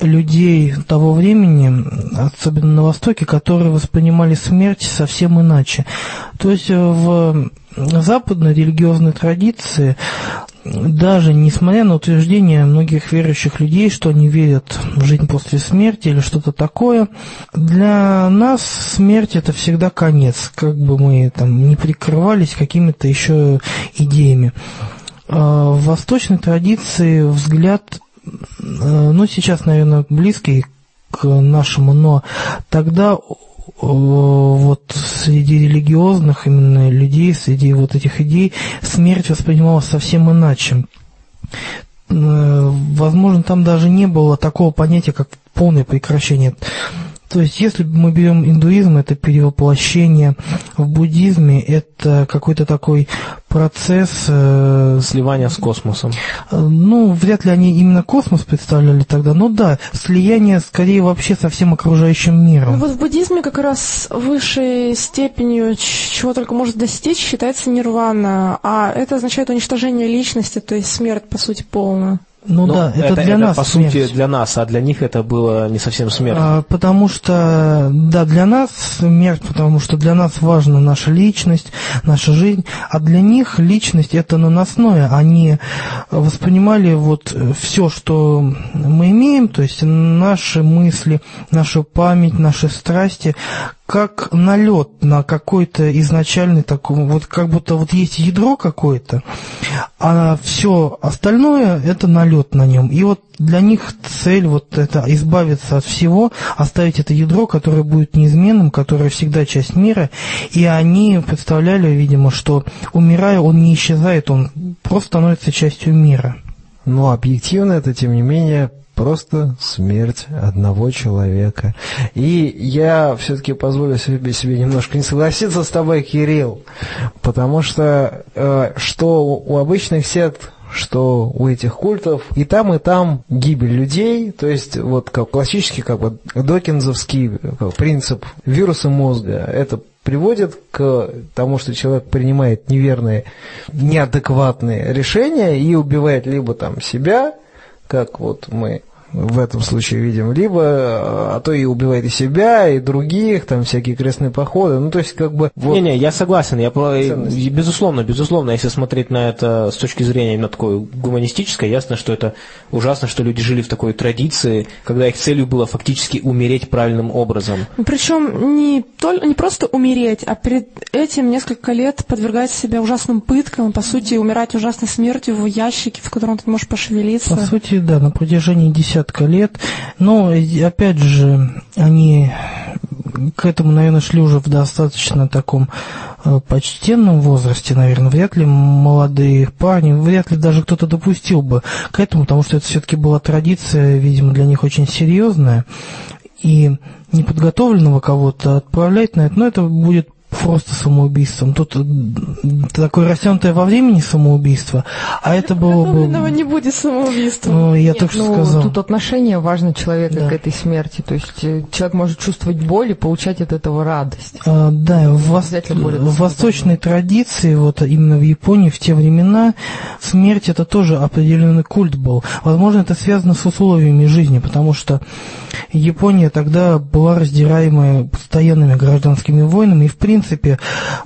людей того времени, особенно на Востоке, которые воспринимали смерть совсем иначе. То есть в западной религиозной традиции даже несмотря на утверждение многих верующих людей, что они верят в жизнь после смерти или что-то такое, для нас смерть это всегда конец, как бы мы там не прикрывались какими-то еще идеями. А в восточной традиции взгляд, э, ну сейчас, наверное, близкий к нашему, но тогда вот среди религиозных именно людей, среди вот этих идей, смерть воспринималась совсем иначе. Э, возможно, там даже не было такого понятия, как полное прекращение то есть, если мы берем индуизм, это перевоплощение. В буддизме это какой-то такой процесс... Э, Сливания с космосом. Э, ну, вряд ли они именно космос представляли тогда, но да, слияние скорее вообще со всем окружающим миром. Ну, вот в буддизме как раз высшей степенью, чего только может достичь, считается нирвана, а это означает уничтожение личности, то есть смерть, по сути, полная. Ну Но да, это, это для это, нас по смерть. сути для нас, а для них это было не совсем смерть. А, потому что, да, для нас смерть, потому что для нас важна наша личность, наша жизнь, а для них личность это наносное. Они воспринимали вот все, что мы имеем, то есть наши мысли, нашу память, наши страсти, как налет на какой-то изначальный такой, вот как будто вот есть ядро какое-то, а все остальное это налет на нем. И вот для них цель вот это избавиться от всего, оставить это ядро, которое будет неизменным, которое всегда часть мира. И они представляли, видимо, что умирая, он не исчезает, он просто становится частью мира. Но объективно это, тем не менее, просто смерть одного человека. И я все-таки позволю себе, себе немножко не согласиться с тобой, Кирилл, потому что э, что у обычных сект что у этих культов и там, и там гибель людей, то есть вот как классический как бы докинзовский как принцип вируса мозга, это приводит к тому, что человек принимает неверные, неадекватные решения и убивает либо там себя, как вот мы в этом случае видим, либо, а то и убивает и себя, и других, там всякие крестные походы, ну, то есть, как бы... Вот... Не-не, я согласен, я, безусловно, безусловно, если смотреть на это с точки зрения именно такой гуманистической, ясно, что это ужасно, что люди жили в такой традиции, когда их целью было фактически умереть правильным образом. Причем не, только, не просто умереть, а перед этим несколько лет подвергать себя ужасным пыткам, по сути, умирать ужасной смертью в ящике, в котором ты можешь пошевелиться. По сути, да, на протяжении десяти десятка лет. Но, опять же, они к этому, наверное, шли уже в достаточно таком э, почтенном возрасте, наверное. Вряд ли молодые парни, вряд ли даже кто-то допустил бы к этому, потому что это все-таки была традиция, видимо, для них очень серьезная. И неподготовленного кого-то отправлять на это, но это будет просто самоубийством. Тут э, такое растянутое во времени самоубийство, а это было бы... не будет самоубийством. Ну, я Нет, только что ну, сказал. Тут отношение важно человека да. к этой смерти. То есть э, человек может чувствовать боль и получать от этого радость. А, да, в, вос... в восточной традиции, вот именно в Японии в те времена, смерть это тоже определенный культ был. Возможно, это связано с условиями жизни, потому что Япония тогда была раздираемая постоянными гражданскими войнами, и в принципе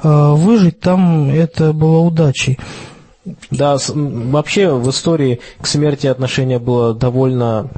э, выжить там это было удачей. Да, вообще в истории к смерти отношение было довольно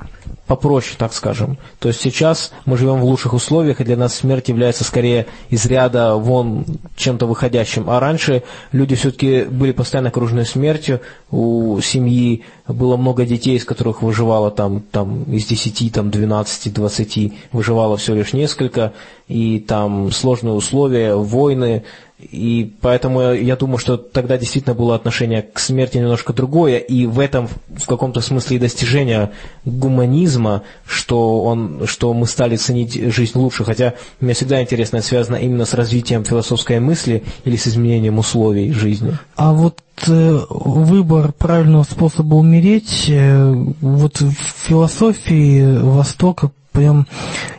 попроще, так скажем. То есть сейчас мы живем в лучших условиях, и для нас смерть является скорее из ряда вон чем-то выходящим. А раньше люди все-таки были постоянно окружены смертью, у семьи было много детей, из которых выживало там, там из 10, там, 12, 20, выживало всего лишь несколько, и там сложные условия, войны, и поэтому я думаю, что тогда действительно было отношение к смерти немножко другое, и в этом в каком-то смысле и достижение гуманизма, что, он, что мы стали ценить жизнь лучше, хотя мне всегда интересно, это связано именно с развитием философской мысли или с изменением условий жизни. А вот э, выбор правильного способа умереть, э, вот в философии Востока прям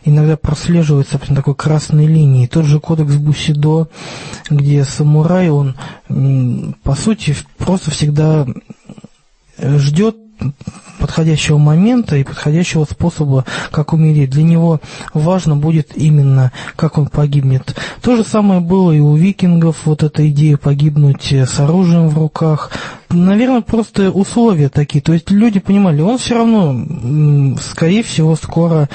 иногда прослеживается прям такой красной линией. Тот же кодекс Бусидо, где самурай, он, по сути, просто всегда ждет подходящего момента и подходящего способа, как умереть. Для него важно будет именно, как он погибнет. То же самое было и у викингов, вот эта идея погибнуть с оружием в руках. Наверное, просто условия такие. То есть люди понимали, он все равно, скорее всего, скоро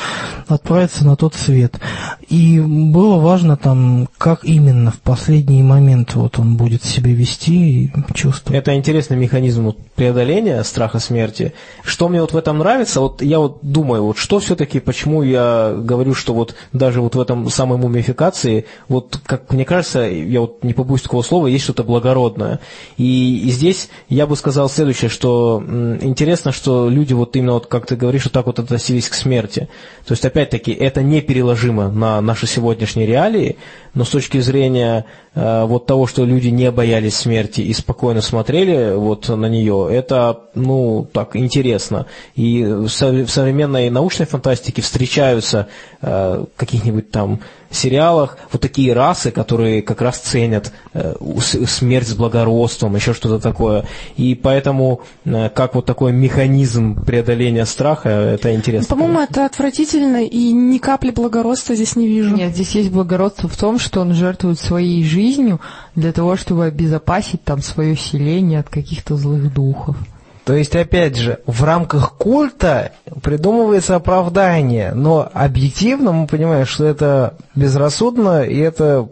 отправится на тот свет. И было важно там, как именно в последний момент вот он будет себя вести и чувствовать. Это интересный механизм преодоления страха смерти. Что мне вот в этом нравится, вот я вот думаю, вот что все-таки, почему я говорю, что вот даже вот в этом самой мумификации, вот как мне кажется, я вот не побоюсь такого слова, есть что-то благородное. И, и здесь я бы сказал следующее, что интересно, что люди вот именно, вот, как ты говоришь, вот так вот относились к смерти. То есть, опять-таки, это не переложимо на наши сегодняшние реалии, но с точки зрения э, вот того, что люди не боялись смерти и спокойно смотрели вот на нее, это, ну, так, интересно. И в современной научной фантастике встречаются э, каких-нибудь там сериалах вот такие расы, которые как раз ценят э, смерть с благородством, еще что-то такое. И поэтому э, как вот такой механизм преодоления страха, это интересно. По-моему, это отвратительно, и ни капли благородства здесь не вижу. Нет, здесь есть благородство в том, что он жертвует своей жизнью для того, чтобы обезопасить там свое селение от каких-то злых духов. То есть, опять же, в рамках культа придумывается оправдание, но объективно мы понимаем, что это безрассудно и это,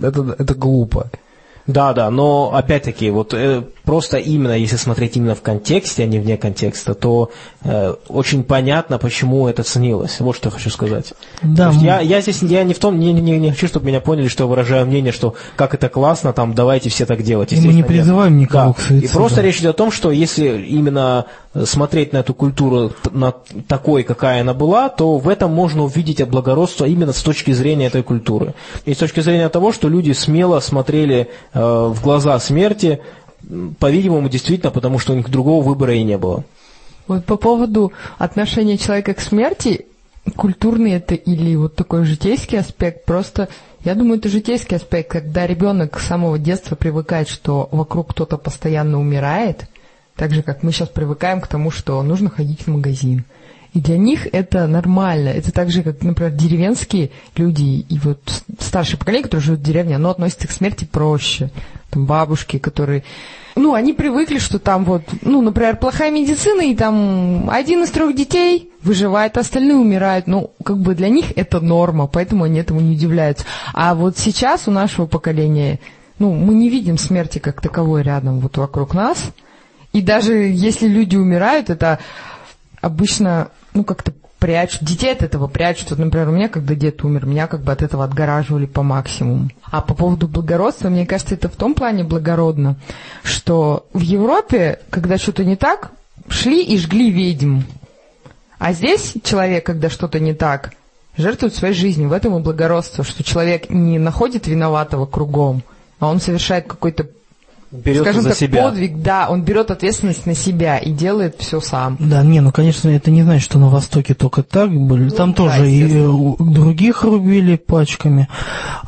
это, это глупо. Да, да, но опять-таки, вот э, просто именно, если смотреть именно в контексте, а не вне контекста, то э, очень понятно, почему это ценилось. Вот что я хочу сказать. Да, мы... я, я здесь я не в том, не, не, не хочу, чтобы меня поняли, что я выражаю мнение, что как это классно, там давайте все так делать. И мы не призываем никого да. к суициду. И просто речь идет о том, что если именно смотреть на эту культуру на такой, какая она была, то в этом можно увидеть благородство именно с точки зрения этой культуры. И с точки зрения того, что люди смело смотрели э, в глаза смерти, по-видимому, действительно, потому что у них другого выбора и не было. Вот по поводу отношения человека к смерти, культурный это или вот такой житейский аспект, просто я думаю, это житейский аспект, когда ребенок с самого детства привыкает, что вокруг кто-то постоянно умирает – так же, как мы сейчас привыкаем к тому, что нужно ходить в магазин. И для них это нормально. Это так же, как, например, деревенские люди и вот старшее поколение, которые живут в деревне, оно относится к смерти проще. Там бабушки, которые... Ну, они привыкли, что там вот, ну, например, плохая медицина, и там один из трех детей выживает, а остальные умирают. Ну, как бы для них это норма, поэтому они этому не удивляются. А вот сейчас у нашего поколения, ну, мы не видим смерти как таковой рядом вот вокруг нас – и даже если люди умирают, это обычно, ну, как-то прячут, детей от этого прячут. Вот, например, у меня, когда дед умер, меня как бы от этого отгораживали по максимуму. А по поводу благородства, мне кажется, это в том плане благородно, что в Европе, когда что-то не так, шли и жгли ведьм. А здесь человек, когда что-то не так, жертвует своей жизнью. В этом и благородство, что человек не находит виноватого кругом, а он совершает какой-то берет скажем за так, себя. подвиг, да, он берет ответственность на себя и делает все сам. Да, не, ну, конечно, это не значит, что на Востоке только так были. Ну, Там да, тоже и других рубили пачками.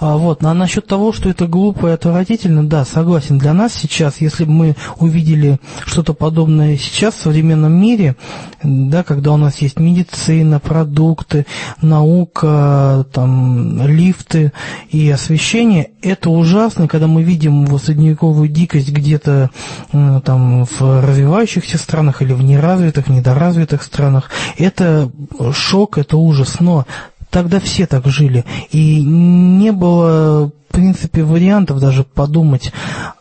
А, вот, а насчет того, что это глупо и отвратительно, да, согласен. Для нас сейчас, если бы мы увидели что-то подобное сейчас в современном мире, да, когда у нас есть медицина, продукты, наука, там, лифты и освещение, это ужасно, когда мы видим в средневековую дикость дикость где-то э, там в развивающихся странах или в неразвитых, недоразвитых странах. Это шок, это ужас, но тогда все так жили. И не было, в принципе, вариантов даже подумать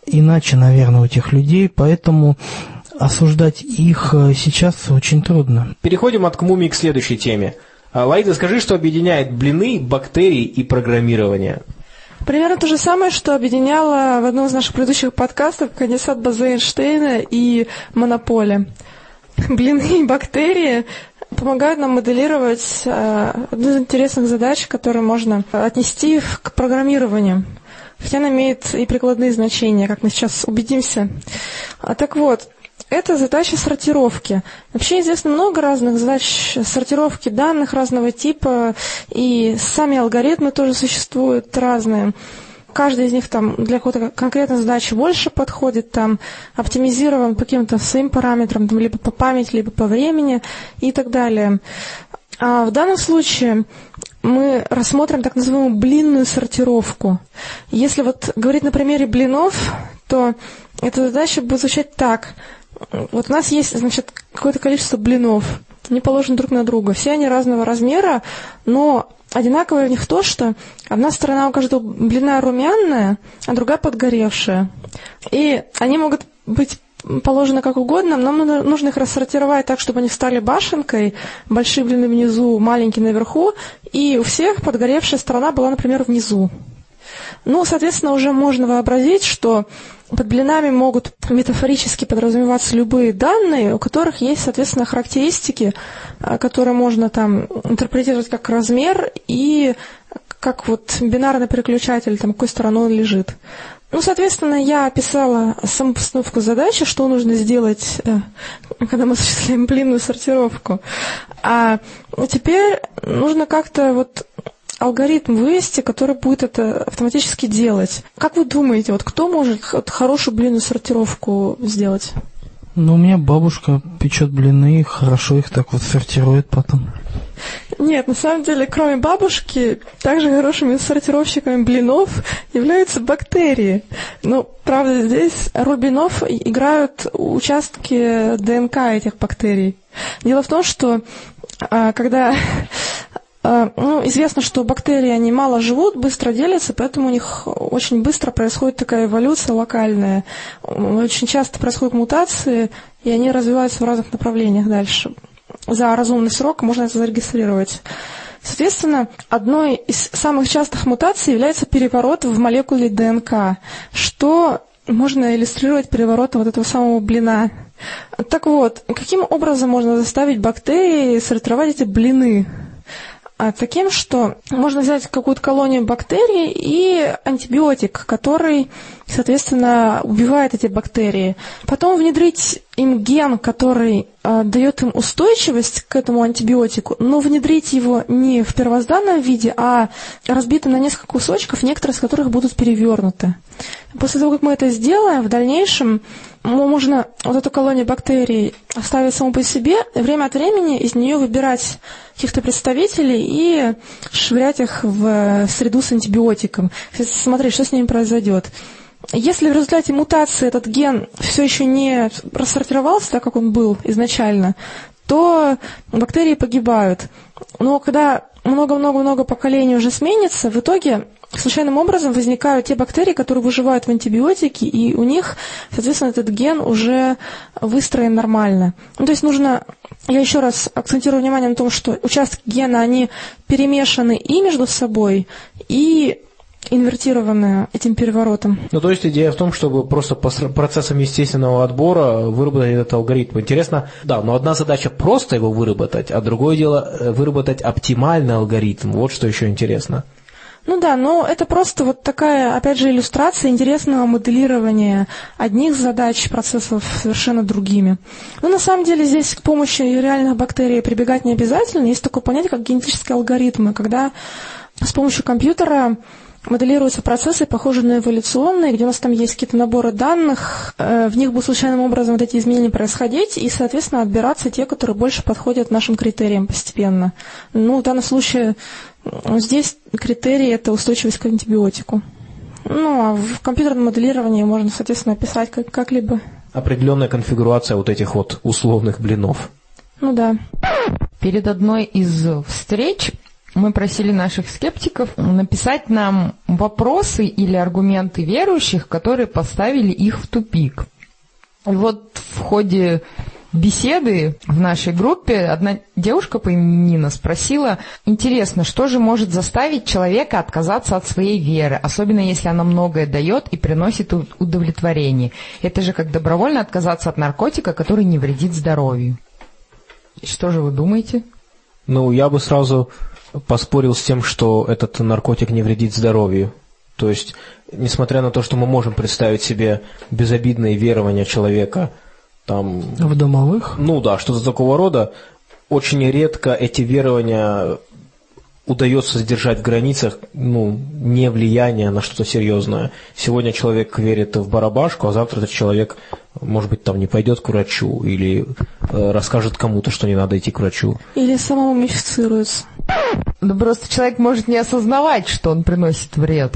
иначе, наверное, у тех людей, поэтому осуждать их э, сейчас очень трудно. Переходим от мумии к следующей теме. А, Лаида, скажи, что объединяет блины, бактерии и программирование? Примерно то же самое, что объединяло в одном из наших предыдущих подкастов конденсат базы Эйнштейна и монополия. Блины и бактерии помогают нам моделировать э, одну из интересных задач, которые можно отнести к программированию. Хотя она имеет и прикладные значения, как мы сейчас убедимся. А так вот, это задача сортировки. Вообще известно много разных задач сортировки данных разного типа, и сами алгоритмы тоже существуют разные. Каждый из них там для какой-то конкретной задачи больше подходит, там оптимизирован по каким-то своим параметрам, там, либо по памяти, либо по времени и так далее. А в данном случае мы рассмотрим так называемую блинную сортировку. Если вот говорить на примере блинов, то эта задача будет звучать так. Вот у нас есть, значит, какое-то количество блинов, они положены друг на друга. Все они разного размера, но одинаковое в них то, что одна сторона у каждого блина румяная, а другая подгоревшая. И они могут быть положены как угодно, нам нужно их рассортировать так, чтобы они стали башенкой, большие блины внизу, маленькие наверху, и у всех подгоревшая сторона была, например, внизу. Ну, соответственно, уже можно вообразить, что под блинами могут метафорически подразумеваться любые данные, у которых есть, соответственно, характеристики, а, которые можно там интерпретировать как размер и как вот бинарный переключатель, там, какой стороной он лежит. Ну, соответственно, я описала саму постановку задачи, что нужно сделать, э, когда мы осуществляем блинную сортировку. А теперь нужно как-то вот алгоритм вывести, который будет это автоматически делать. Как вы думаете, вот кто может хорошую блинную сортировку сделать? Ну, у меня бабушка печет блины, хорошо их так вот сортирует потом. Нет, на самом деле, кроме бабушки, также хорошими сортировщиками блинов являются бактерии. Ну, правда, здесь роль блинов играют участки ДНК этих бактерий. Дело в том, что а, когда ну, известно, что бактерии, они мало живут, быстро делятся, поэтому у них очень быстро происходит такая эволюция локальная. Очень часто происходят мутации, и они развиваются в разных направлениях дальше. За разумный срок можно это зарегистрировать. Соответственно, одной из самых частых мутаций является переворот в молекуле ДНК, что можно иллюстрировать переворотом вот этого самого блина. Так вот, каким образом можно заставить бактерии сортировать эти блины? А таким, что можно взять какую-то колонию бактерий и антибиотик, который, соответственно, убивает эти бактерии. Потом внедрить им ген, который э, дает им устойчивость к этому антибиотику, но внедрить его не в первозданном виде, а разбитым на несколько кусочков, некоторые из которых будут перевернуты. После того, как мы это сделаем, в дальнейшем можно вот эту колонию бактерий оставить саму по себе, время от времени из нее выбирать каких-то представителей и швырять их в среду с антибиотиком. Смотреть, что с ними произойдет. Если в результате мутации этот ген все еще не рассортировался так, как он был изначально, то бактерии погибают. Но когда много-много-много поколений уже сменится, в итоге случайным образом возникают те бактерии, которые выживают в антибиотике, и у них, соответственно, этот ген уже выстроен нормально. Ну, то есть нужно, я еще раз акцентирую внимание на том, что участки гена, они перемешаны и между собой, и инвертированы этим переворотом. Ну, то есть идея в том, чтобы просто по процессам естественного отбора выработать этот алгоритм. Интересно, да, но одна задача просто его выработать, а другое дело э, выработать оптимальный алгоритм. Вот что еще интересно. Ну да, но это просто вот такая, опять же, иллюстрация интересного моделирования одних задач процессов совершенно другими. Но на самом деле здесь к помощи реальных бактерий прибегать не обязательно. Есть такое понятие, как генетические алгоритмы, когда с помощью компьютера моделируются процессы, похожие на эволюционные, где у нас там есть какие-то наборы данных, э, в них будут случайным образом вот эти изменения происходить, и, соответственно, отбираться те, которые больше подходят нашим критериям постепенно. Ну, в данном случае здесь критерий – это устойчивость к антибиотику. Ну, а в компьютерном моделировании можно, соответственно, описать как- как-либо. Определенная конфигурация вот этих вот условных блинов. Ну да. Перед одной из встреч мы просили наших скептиков написать нам вопросы или аргументы верующих, которые поставили их в тупик. Вот в ходе беседы в нашей группе одна девушка по имени Нина спросила, интересно, что же может заставить человека отказаться от своей веры, особенно если она многое дает и приносит удовлетворение. Это же как добровольно отказаться от наркотика, который не вредит здоровью. Что же вы думаете? Ну, я бы сразу поспорил с тем, что этот наркотик не вредит здоровью. То есть, несмотря на то, что мы можем представить себе безобидные верования человека, там В домовых? ну да, что-то такого рода. Очень редко эти верования удается сдержать в границах, ну, не влияния на что-то серьезное. Сегодня человек верит в барабашку, а завтра этот человек, может быть, там не пойдет к врачу или э, расскажет кому-то, что не надо идти к врачу. Или самому мифицируется. Ну, просто человек может не осознавать, что он приносит вред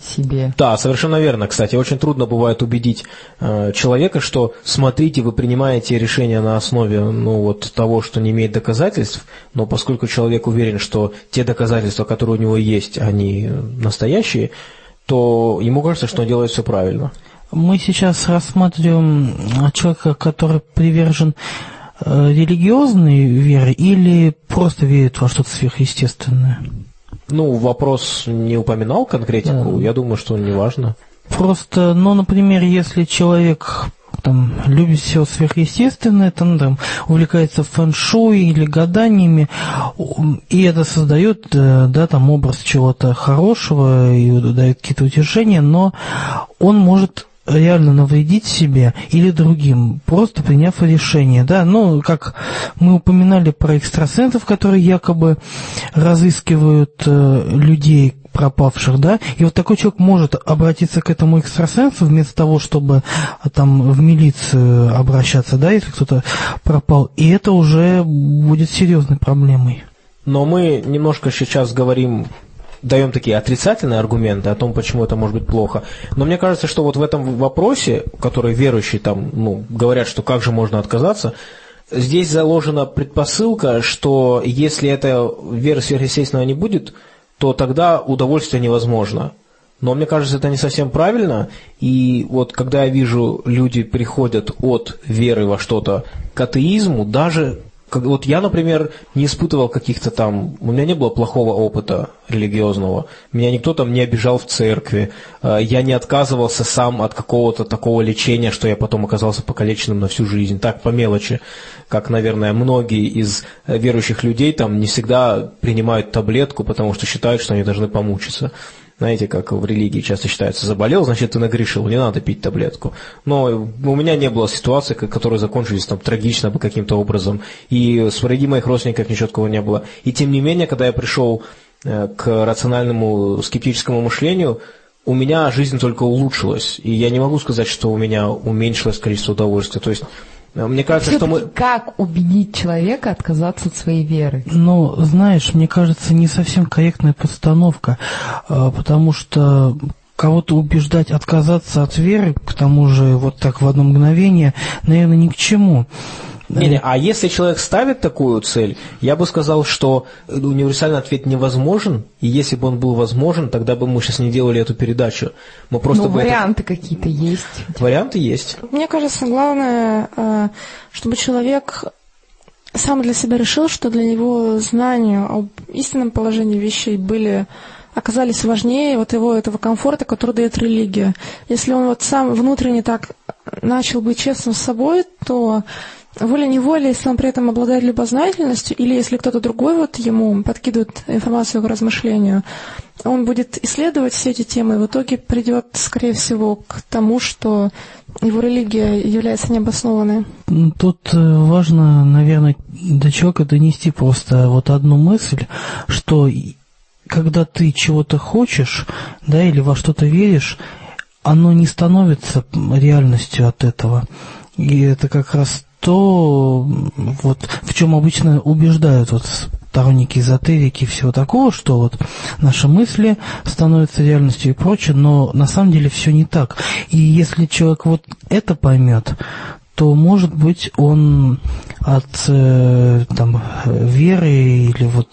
себе. Да, совершенно верно. Кстати, очень трудно бывает убедить э, человека, что смотрите, вы принимаете решение на основе ну, вот, того, что не имеет доказательств, но поскольку человек уверен, что те доказательства, которые у него есть, они настоящие, то ему кажется, что он делает все правильно. Мы сейчас рассматриваем человека, который привержен э, религиозной вере или просто верит во что-то сверхъестественное? Ну, вопрос не упоминал конкретику, Да. я думаю, что не важно. Просто, ну, например, если человек там, любит все сверхъестественное, там, там, увлекается фэн-шуй или гаданиями, и это создает, э, да, там, образ чего-то хорошего и дает какие-то утешения, но он может реально навредить себе или другим, просто приняв решение, да, ну, как мы упоминали про экстрасенсов, которые якобы разыскивают э, людей пропавших, да, и вот такой человек может обратиться к этому экстрасенсу вместо того, чтобы а, там в милицию обращаться, да, если кто-то пропал, и это уже будет серьезной проблемой. Но мы немножко сейчас говорим, даем такие отрицательные аргументы о том, почему это может быть плохо. Но мне кажется, что вот в этом вопросе, который верующие там, ну, говорят, что как же можно отказаться, здесь заложена предпосылка, что если эта вера сверхъестественного не будет, то тогда удовольствие невозможно. Но мне кажется, это не совсем правильно. И вот когда я вижу, люди приходят от веры во что-то к атеизму, даже вот я, например, не испытывал каких-то там, у меня не было плохого опыта религиозного, меня никто там не обижал в церкви, э, я не отказывался сам от какого-то такого лечения, что я потом оказался покалеченным на всю жизнь, так по мелочи, как, наверное, многие из верующих людей там не всегда принимают таблетку, потому что считают, что они должны помучиться. Знаете, как в религии часто считается, заболел, значит, ты нагрешил, не надо пить таблетку. Но у меня не было ситуации, которые закончились там трагично бы каким-то образом, и среди моих родственников ничего такого не было. И тем не менее, когда я пришел э, к рациональному скептическому мышлению, у меня жизнь только улучшилась, и я не могу сказать, что у меня уменьшилось количество удовольствия. То есть, э, мне кажется, что мы... Как убедить человека отказаться от своей веры? Но, знаешь, мне кажется, не совсем корректная постановка, а, потому что кого-то убеждать отказаться от веры, к тому же вот так в одно мгновение, наверное, ни к чему. Не-не, а если человек ставит такую цель, я бы сказал, что универсальный ответ невозможен, и если бы он был возможен, тогда бы мы сейчас не делали эту передачу. Мы просто ну, бы это- варианты какие-то есть. Варианты есть. Мне кажется, главное, э, чтобы человек сам для себя решил, что для него знания об истинном положении вещей были оказались важнее вот его этого комфорта, который дает религия. Если он вот сам внутренне так начал быть честным с собой, то волей-неволей, если он при этом обладает любознательностью, или если кто-то другой вот ему подкидывает информацию к размышлению, он будет исследовать все эти темы, и в итоге придет, скорее всего, к тому, что его религия является необоснованной. Ну, Тут э, важно, наверное, до человека донести просто вот одну мысль, что когда ты чего-то хочешь, да, или во что-то веришь, оно не становится реальностью от этого. И это как раз то, м, вот, в чем обычно убеждают вот сторонники эзотерики и всего такого, что вот наши мысли становятся реальностью и прочее, но на самом деле все не так. И если человек вот это поймет, то, может быть, он от э, там, веры или вот,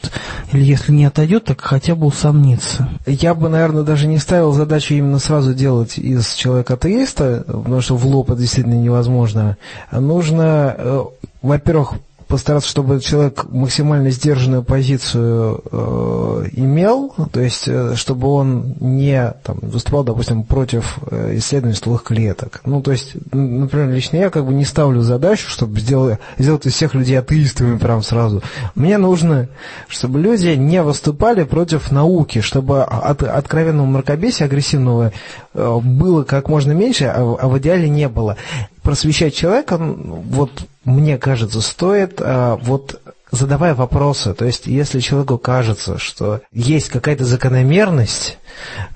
или если не отойдет, так хотя бы усомнится. Я бы, наверное, даже не ставил задачу именно сразу делать из человека атеиста, потому что в лоб это действительно невозможно. Нужно, э, во-первых, постараться, чтобы человек максимально сдержанную позицию э, имел, то есть э, чтобы он не там, выступал, допустим, против э, исследований стволовых клеток. Ну, то есть, например, лично я как бы не ставлю задачу, чтобы сделать, сделать из всех людей атеистами прям сразу. Мне нужно, чтобы люди не выступали против науки, чтобы от откровенного мракобесия, агрессивного, э, было как можно меньше, а, а в идеале не было просвещать человека, вот мне кажется, стоит а, вот задавая вопросы. То есть, если человеку кажется, что есть какая-то закономерность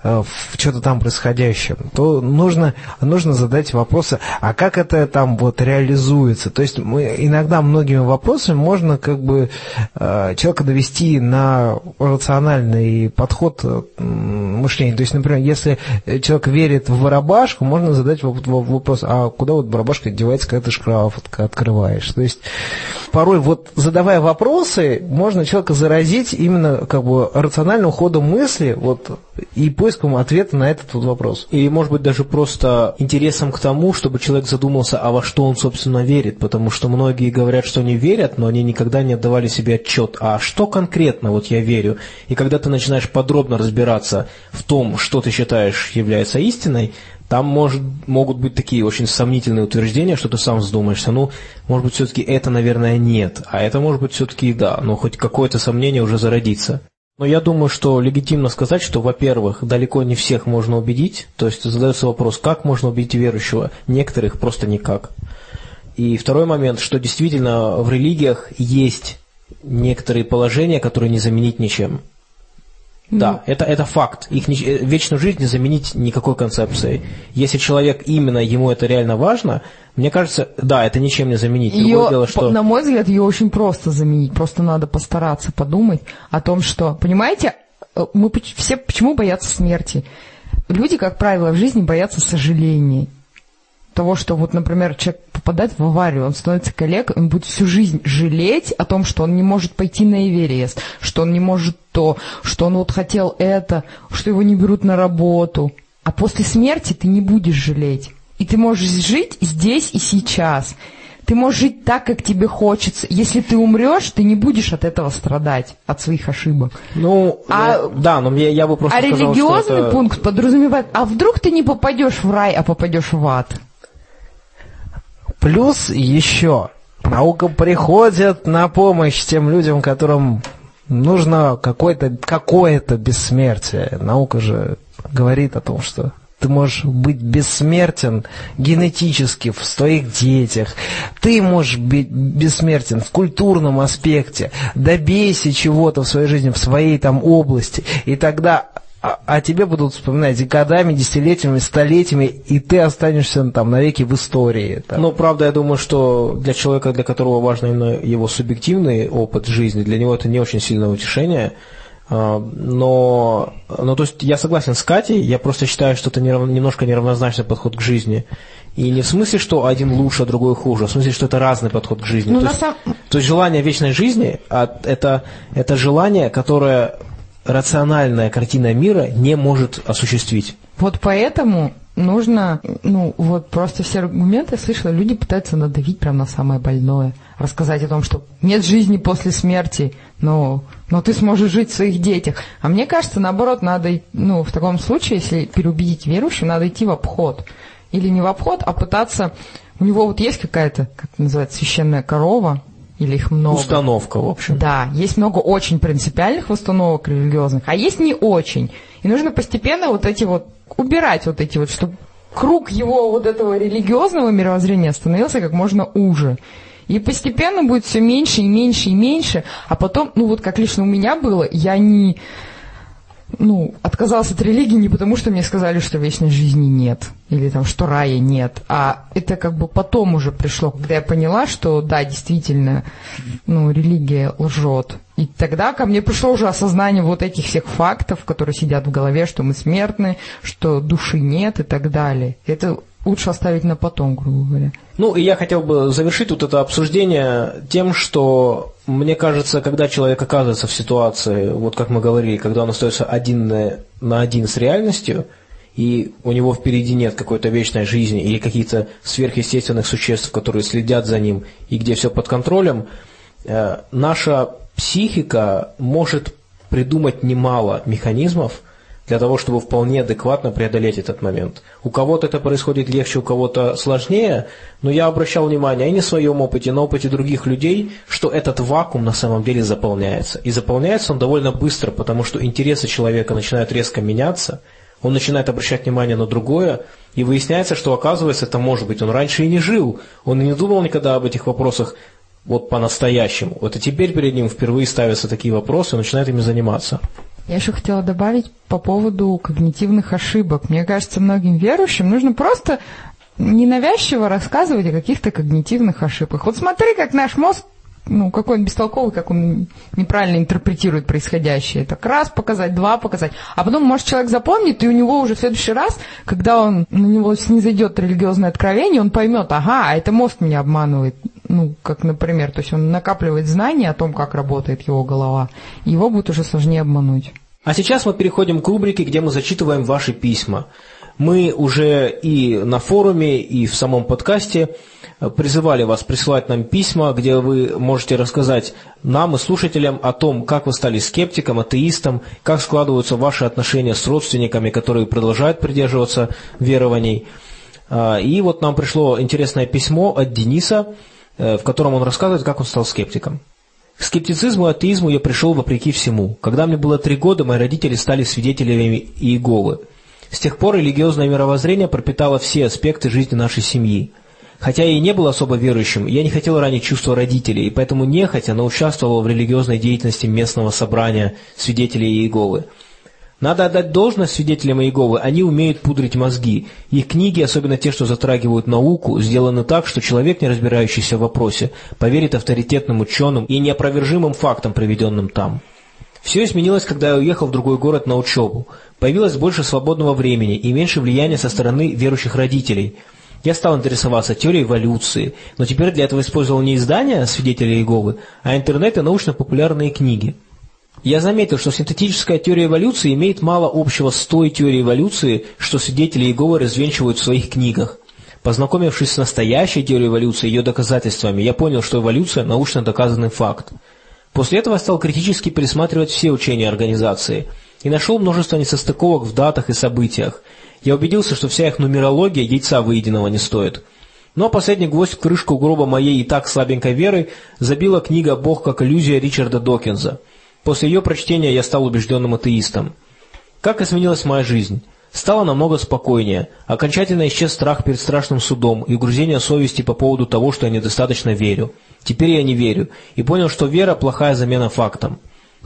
в что-то там происходящем, то нужно, нужно задать вопросы, а как это там вот реализуется? То есть, мы, иногда многими вопросами можно как бы э, человека довести на рациональный подход мышления. То есть, например, если человек верит в барабашку, можно задать вопрос, а куда вот барабашка девается, когда ты шкаф открываешь? То есть, порой вот задавая вопросы, можно человека заразить именно как бы рациональным ходом мысли вот, и поиском ответа на этот вот вопрос. Или, может быть, даже просто интересом к тому, чтобы человек задумался, а во что он, собственно, верит, потому что многие говорят, что они верят, но они никогда не отдавали себе отчет, а что конкретно вот я верю. И когда ты начинаешь подробно разбираться в том, что ты считаешь является истиной, там может, могут быть такие очень сомнительные утверждения, что ты сам вздумаешься. Ну, может быть, все-таки это, наверное, нет, а это может быть все-таки да, но хоть какое-то сомнение уже зародится. Но я думаю, что легитимно сказать, что, во-первых, далеко не всех можно убедить, то есть задается вопрос, как можно убедить верующего, некоторых просто никак. И второй момент, что действительно в религиях есть некоторые положения, которые не заменить ничем. Да, это, это факт. Их не, э, вечную жизнь не заменить никакой концепцией. Если человек именно, ему это реально важно, мне кажется, да, это ничем не заменить. Ее, дело, что... На мой взгляд, ее очень просто заменить. Просто надо постараться подумать о том, что... Понимаете, э, мы все почему боятся смерти? Люди, как правило, в жизни боятся сожаления того, что вот, например, человек попадает в аварию, он становится коллегой, он будет всю жизнь жалеть о том, что он не может пойти на Эверест, что он не может то, что он вот хотел это, что его не берут на работу. А после смерти ты не будешь жалеть. И ты можешь жить здесь и сейчас. Ты можешь жить так, как тебе хочется. Если ты умрешь, ты не будешь от этого страдать, от своих ошибок. Ну, а, я, да, но я, я бы просто А сказал, религиозный это... пункт подразумевает, а вдруг ты не попадешь в рай, а попадешь в ад? Плюс еще наука приходит на помощь тем людям, которым нужно какое-то какое бессмертие. Наука же говорит о том, что ты можешь быть бессмертен генетически в своих детях. Ты можешь быть бессмертен в культурном аспекте. Добейся чего-то в своей жизни, в своей там области. И тогда а, а тебе будут вспоминать годами, десятилетиями, столетиями, и ты останешься там навеки в истории. Там. Ну, правда, я думаю, что для человека, для которого важен именно его субъективный опыт жизни, для него это не очень сильное утешение. А, но, ну, то есть я согласен с Катей, я просто считаю, что это немножко неравнозначный подход к жизни. И не в смысле, что один лучше, а другой хуже, а в смысле, что это разный подход к жизни. Ну, то, есть, сам... то есть желание вечной жизни, а это, это желание, которое рациональная картина мира не может осуществить. Вот поэтому нужно, ну, вот просто все аргументы, я слышала, люди пытаются надавить прямо на самое больное. Рассказать о том, что нет жизни после смерти, но, но ты сможешь жить в своих детях. А мне кажется, наоборот, надо, ну, в таком случае, если переубедить верующего, надо идти в обход. Или не в обход, а пытаться... У него вот есть какая-то, как называется, священная корова, или их много. Установка, в общем. Да, есть много очень принципиальных установок религиозных, а есть не очень. И нужно постепенно вот эти вот убирать вот эти вот, чтобы круг его вот этого религиозного мировоззрения становился как можно уже. И постепенно будет все меньше и меньше и меньше, а потом, ну вот как лично у меня было, я не ну, отказался от религии не потому, что мне сказали, что вечной жизни нет, или там, что рая нет, а это как бы потом уже пришло, когда я поняла, что да, действительно, ну, религия лжет. И тогда ко мне пришло уже осознание вот этих всех фактов, которые сидят в голове, что мы смертны, что души нет и так далее. Это лучше оставить на потом, грубо говоря. Ну, и я хотел бы завершить вот это обсуждение тем, что мне кажется, когда человек оказывается в ситуации, вот как мы говорили, когда он остается один на, на один с реальностью, и у него впереди нет какой-то вечной жизни или каких-то сверхъестественных существ, которые следят за ним, и где все под контролем, э, наша психика может придумать немало механизмов для того, чтобы вполне адекватно преодолеть этот момент. У кого-то это происходит легче, у кого-то сложнее, но я обращал внимание и на своем опыте, и на опыте других людей, что этот вакуум на самом деле заполняется. И заполняется он довольно быстро, потому что интересы человека начинают резко меняться, он начинает обращать внимание на другое, и выясняется, что оказывается, это может быть, он раньше и не жил, он и не думал никогда об этих вопросах вот по-настоящему. Вот и теперь перед ним впервые ставятся такие вопросы, и начинает ими заниматься. Я еще хотела добавить по поводу когнитивных ошибок. Мне кажется, многим верующим нужно просто ненавязчиво рассказывать о каких-то когнитивных ошибках. Вот смотри, как наш мозг ну, какой он бестолковый, как он неправильно интерпретирует происходящее. Так раз показать, два показать. А потом, может, человек запомнит, и у него уже в следующий раз, когда он на него снизойдет религиозное откровение, он поймет, ага, а это мозг меня обманывает. Ну, как, например, то есть он накапливает знания о том, как работает его голова, его будет уже сложнее обмануть. А сейчас мы переходим к рубрике, где мы зачитываем ваши письма. Мы уже и на форуме, и в самом подкасте призывали вас присылать нам письма, где вы можете рассказать нам и слушателям о том, как вы стали скептиком, атеистом, как складываются ваши отношения с родственниками, которые продолжают придерживаться верований. А, и вот нам пришло интересное письмо от Дениса, в котором он рассказывает, как он стал скептиком. К скептицизму и атеизму я пришел вопреки всему. Когда мне было три года, мои родители стали свидетелями Иеговы. С тех пор религиозное мировоззрение пропитало все аспекты жизни нашей семьи. Хотя я и не был особо верующим, я не хотел ранить чувства родителей, и поэтому нехотя, но участвовал в религиозной деятельности местного собрания свидетелей Иеговы. Надо отдать должность свидетелям Иеговы, они умеют пудрить мозги. Их книги, особенно те, что затрагивают науку, сделаны так, что человек, не разбирающийся в вопросе, поверит авторитетным ученым и неопровержимым фактам, приведенным там. Все изменилось, когда я уехал в другой город на учебу. Появилось больше свободного времени и меньше влияния со стороны верующих родителей – я стал интересоваться теорией эволюции, но теперь для этого использовал не издания свидетелей Иеговы, а интернет и научно-популярные книги. Я заметил, что синтетическая теория эволюции имеет мало общего с той теорией эволюции, что свидетели Иеговы развенчивают в своих книгах. Познакомившись с настоящей теорией эволюции и ее доказательствами, я понял, что эволюция – научно доказанный факт. После этого я стал критически пересматривать все учения организации и нашел множество несостыковок в датах и событиях – я убедился, что вся их нумерология яйца выеденного не стоит. Но ну, а последний гвоздь в крышку гроба моей и так слабенькой веры забила книга «Бог как иллюзия» Ричарда Докинза. После ее прочтения я стал убежденным атеистом. Как изменилась моя жизнь? Стало намного спокойнее. Окончательно исчез страх перед страшным судом и угрызение совести по поводу того, что я недостаточно верю. Теперь я не верю. И понял, что вера – плохая замена фактам.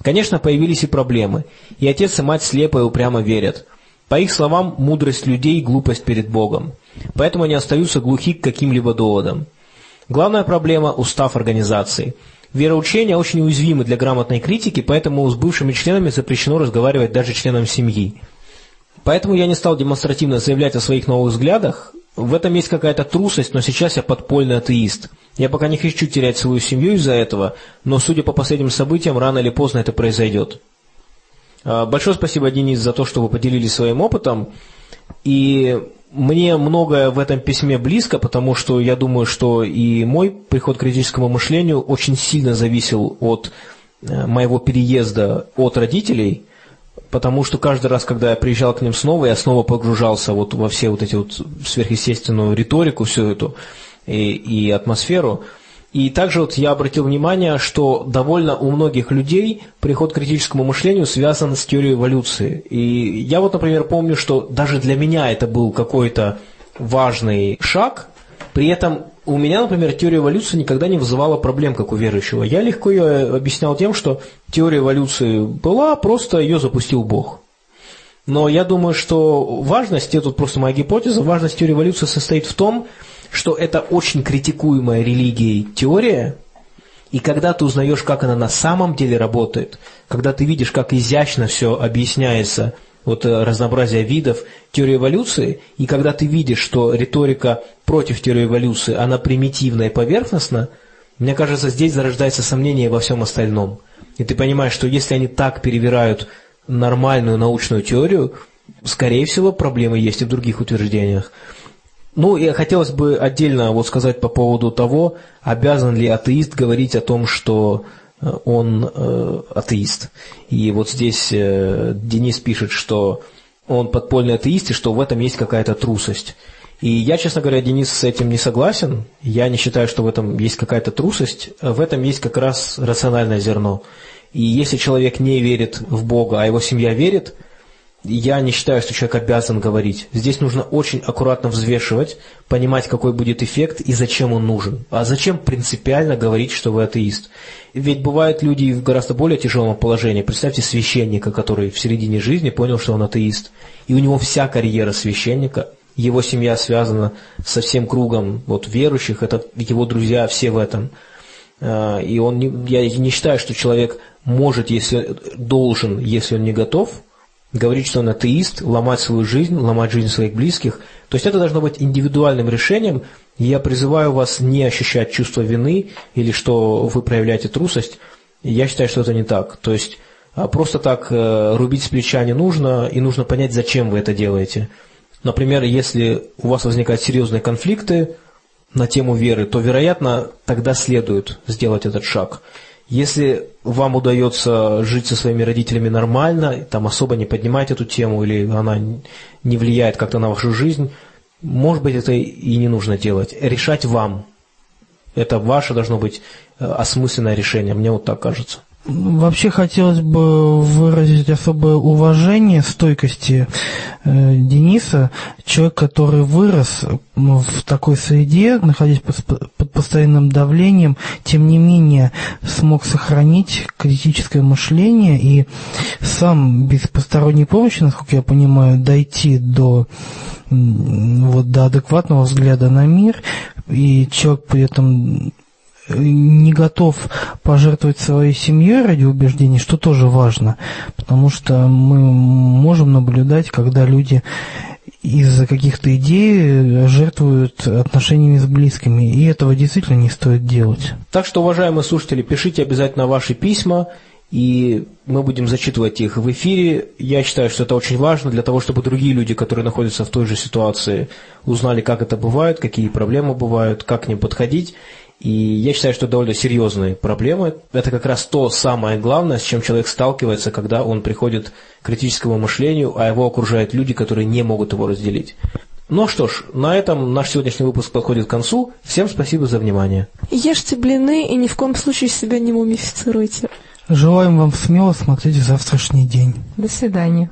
Конечно, появились и проблемы. И отец и мать слепо и упрямо верят. По их словам, мудрость людей – глупость перед Богом. Поэтому они остаются глухи к каким-либо доводам. Главная проблема – устав организации. Вероучения очень уязвимы для грамотной критики, поэтому с бывшими членами запрещено разговаривать даже членам семьи. Поэтому я не стал демонстративно заявлять о своих новых взглядах. В этом есть какая-то трусость, но сейчас я подпольный атеист. Я пока не хочу терять свою семью из-за этого, но, судя по последним событиям, рано или поздно это произойдет. А, большое спасибо, Денис, за то, что вы поделились своим опытом. И мне многое в этом письме близко, потому что я думаю, что и мой приход к критическому мышлению очень сильно зависел от э, моего переезда от родителей, потому что каждый раз, когда я приезжал к ним снова, я снова погружался вот во все вот эти вот сверхъестественную риторику, всю эту и, и атмосферу – и также вот я обратил внимание, что довольно у многих людей приход к критическому мышлению связан с теорией эволюции. И я вот, например, помню, что даже для меня это был какой-то важный шаг, при этом у меня, например, теория эволюции никогда не вызывала проблем, как у верующего. Я легко ее объяснял тем, что теория эволюции была, просто ее запустил Бог. Но я думаю, что важность, это тут просто моя гипотеза, важность теории эволюции состоит в том, что это очень критикуемая религией теория, и когда ты узнаешь, как она на самом деле работает, когда ты видишь, как изящно все объясняется, вот э, разнообразие видов теории эволюции, и когда ты видишь, что риторика против теории эволюции, она примитивна и поверхностна, мне кажется, здесь зарождается сомнение во всем остальном. И ты понимаешь, что если они так перевирают нормальную научную теорию, скорее всего, проблемы есть и в других утверждениях. Ну, и хотелось бы отдельно вот сказать по поводу того, обязан ли атеист говорить о том, что э, он э, атеист. И вот здесь э, Денис пишет, что он подпольный атеист, и что в этом есть какая-то трусость. И я, честно говоря, Денис, с этим не согласен. Я не считаю, что в этом есть какая-то трусость. В этом есть как раз рациональное зерно. И если человек не верит в Бога, а его семья верит – я не считаю, что человек обязан говорить. Здесь нужно очень аккуратно взвешивать, понимать, какой будет эффект и зачем он нужен. А зачем принципиально говорить, что вы атеист? Ведь бывают люди в гораздо более тяжелом положении. Представьте священника, который в середине жизни понял, что он атеист. И у него вся карьера священника, его семья связана со всем кругом вот, верующих, это его друзья, все в этом. А, и он не, я не считаю, что человек может, если должен, если он не готов – говорить, что он атеист, ломать свою жизнь, ломать жизнь своих близких. То есть это должно быть индивидуальным решением. Я призываю вас не ощущать чувство вины или что вы проявляете трусость. Я считаю, что это не так. То есть а, просто так э, рубить с плеча не нужно, и нужно понять, зачем вы это делаете. Например, если у вас возникают серьезные конфликты на тему веры, то, вероятно, тогда следует сделать этот шаг. Если вам удается жить со своими родителями нормально, там особо не поднимать эту тему, или она не влияет как-то на вашу жизнь, может быть, это и не нужно делать. Решать вам. Это ваше должно быть э, осмысленное решение, мне вот так кажется. Вообще хотелось бы выразить особое уважение стойкости э, Дениса, человек, который вырос в такой среде, находясь под, под постоянным давлением, тем не менее смог сохранить критическое мышление и сам без посторонней помощи, насколько я понимаю, дойти до вот до адекватного взгляда на мир, и человек при этом не готов пожертвовать своей семьей ради убеждений, что тоже важно, потому что мы можем наблюдать, когда люди из-за каких-то идей жертвуют отношениями с близкими, и этого действительно не стоит делать. Так что, уважаемые слушатели, пишите обязательно ваши письма, и мы будем зачитывать их в эфире. Я считаю, что это очень важно для того, чтобы другие люди, которые находятся в той же ситуации, узнали, как это бывает, какие проблемы бывают, как к ним подходить. И я считаю, что довольно серьезные проблемы. Это как раз то самое главное, с чем человек сталкивается, когда он приходит к критическому мышлению, а его окружают люди, которые не могут его разделить. Ну что ж, на этом наш сегодняшний выпуск подходит к концу. Всем спасибо за внимание. Ешьте блины и ни в коем случае себя не мумифицируйте. Желаем вам смело смотреть в завтрашний день. До свидания.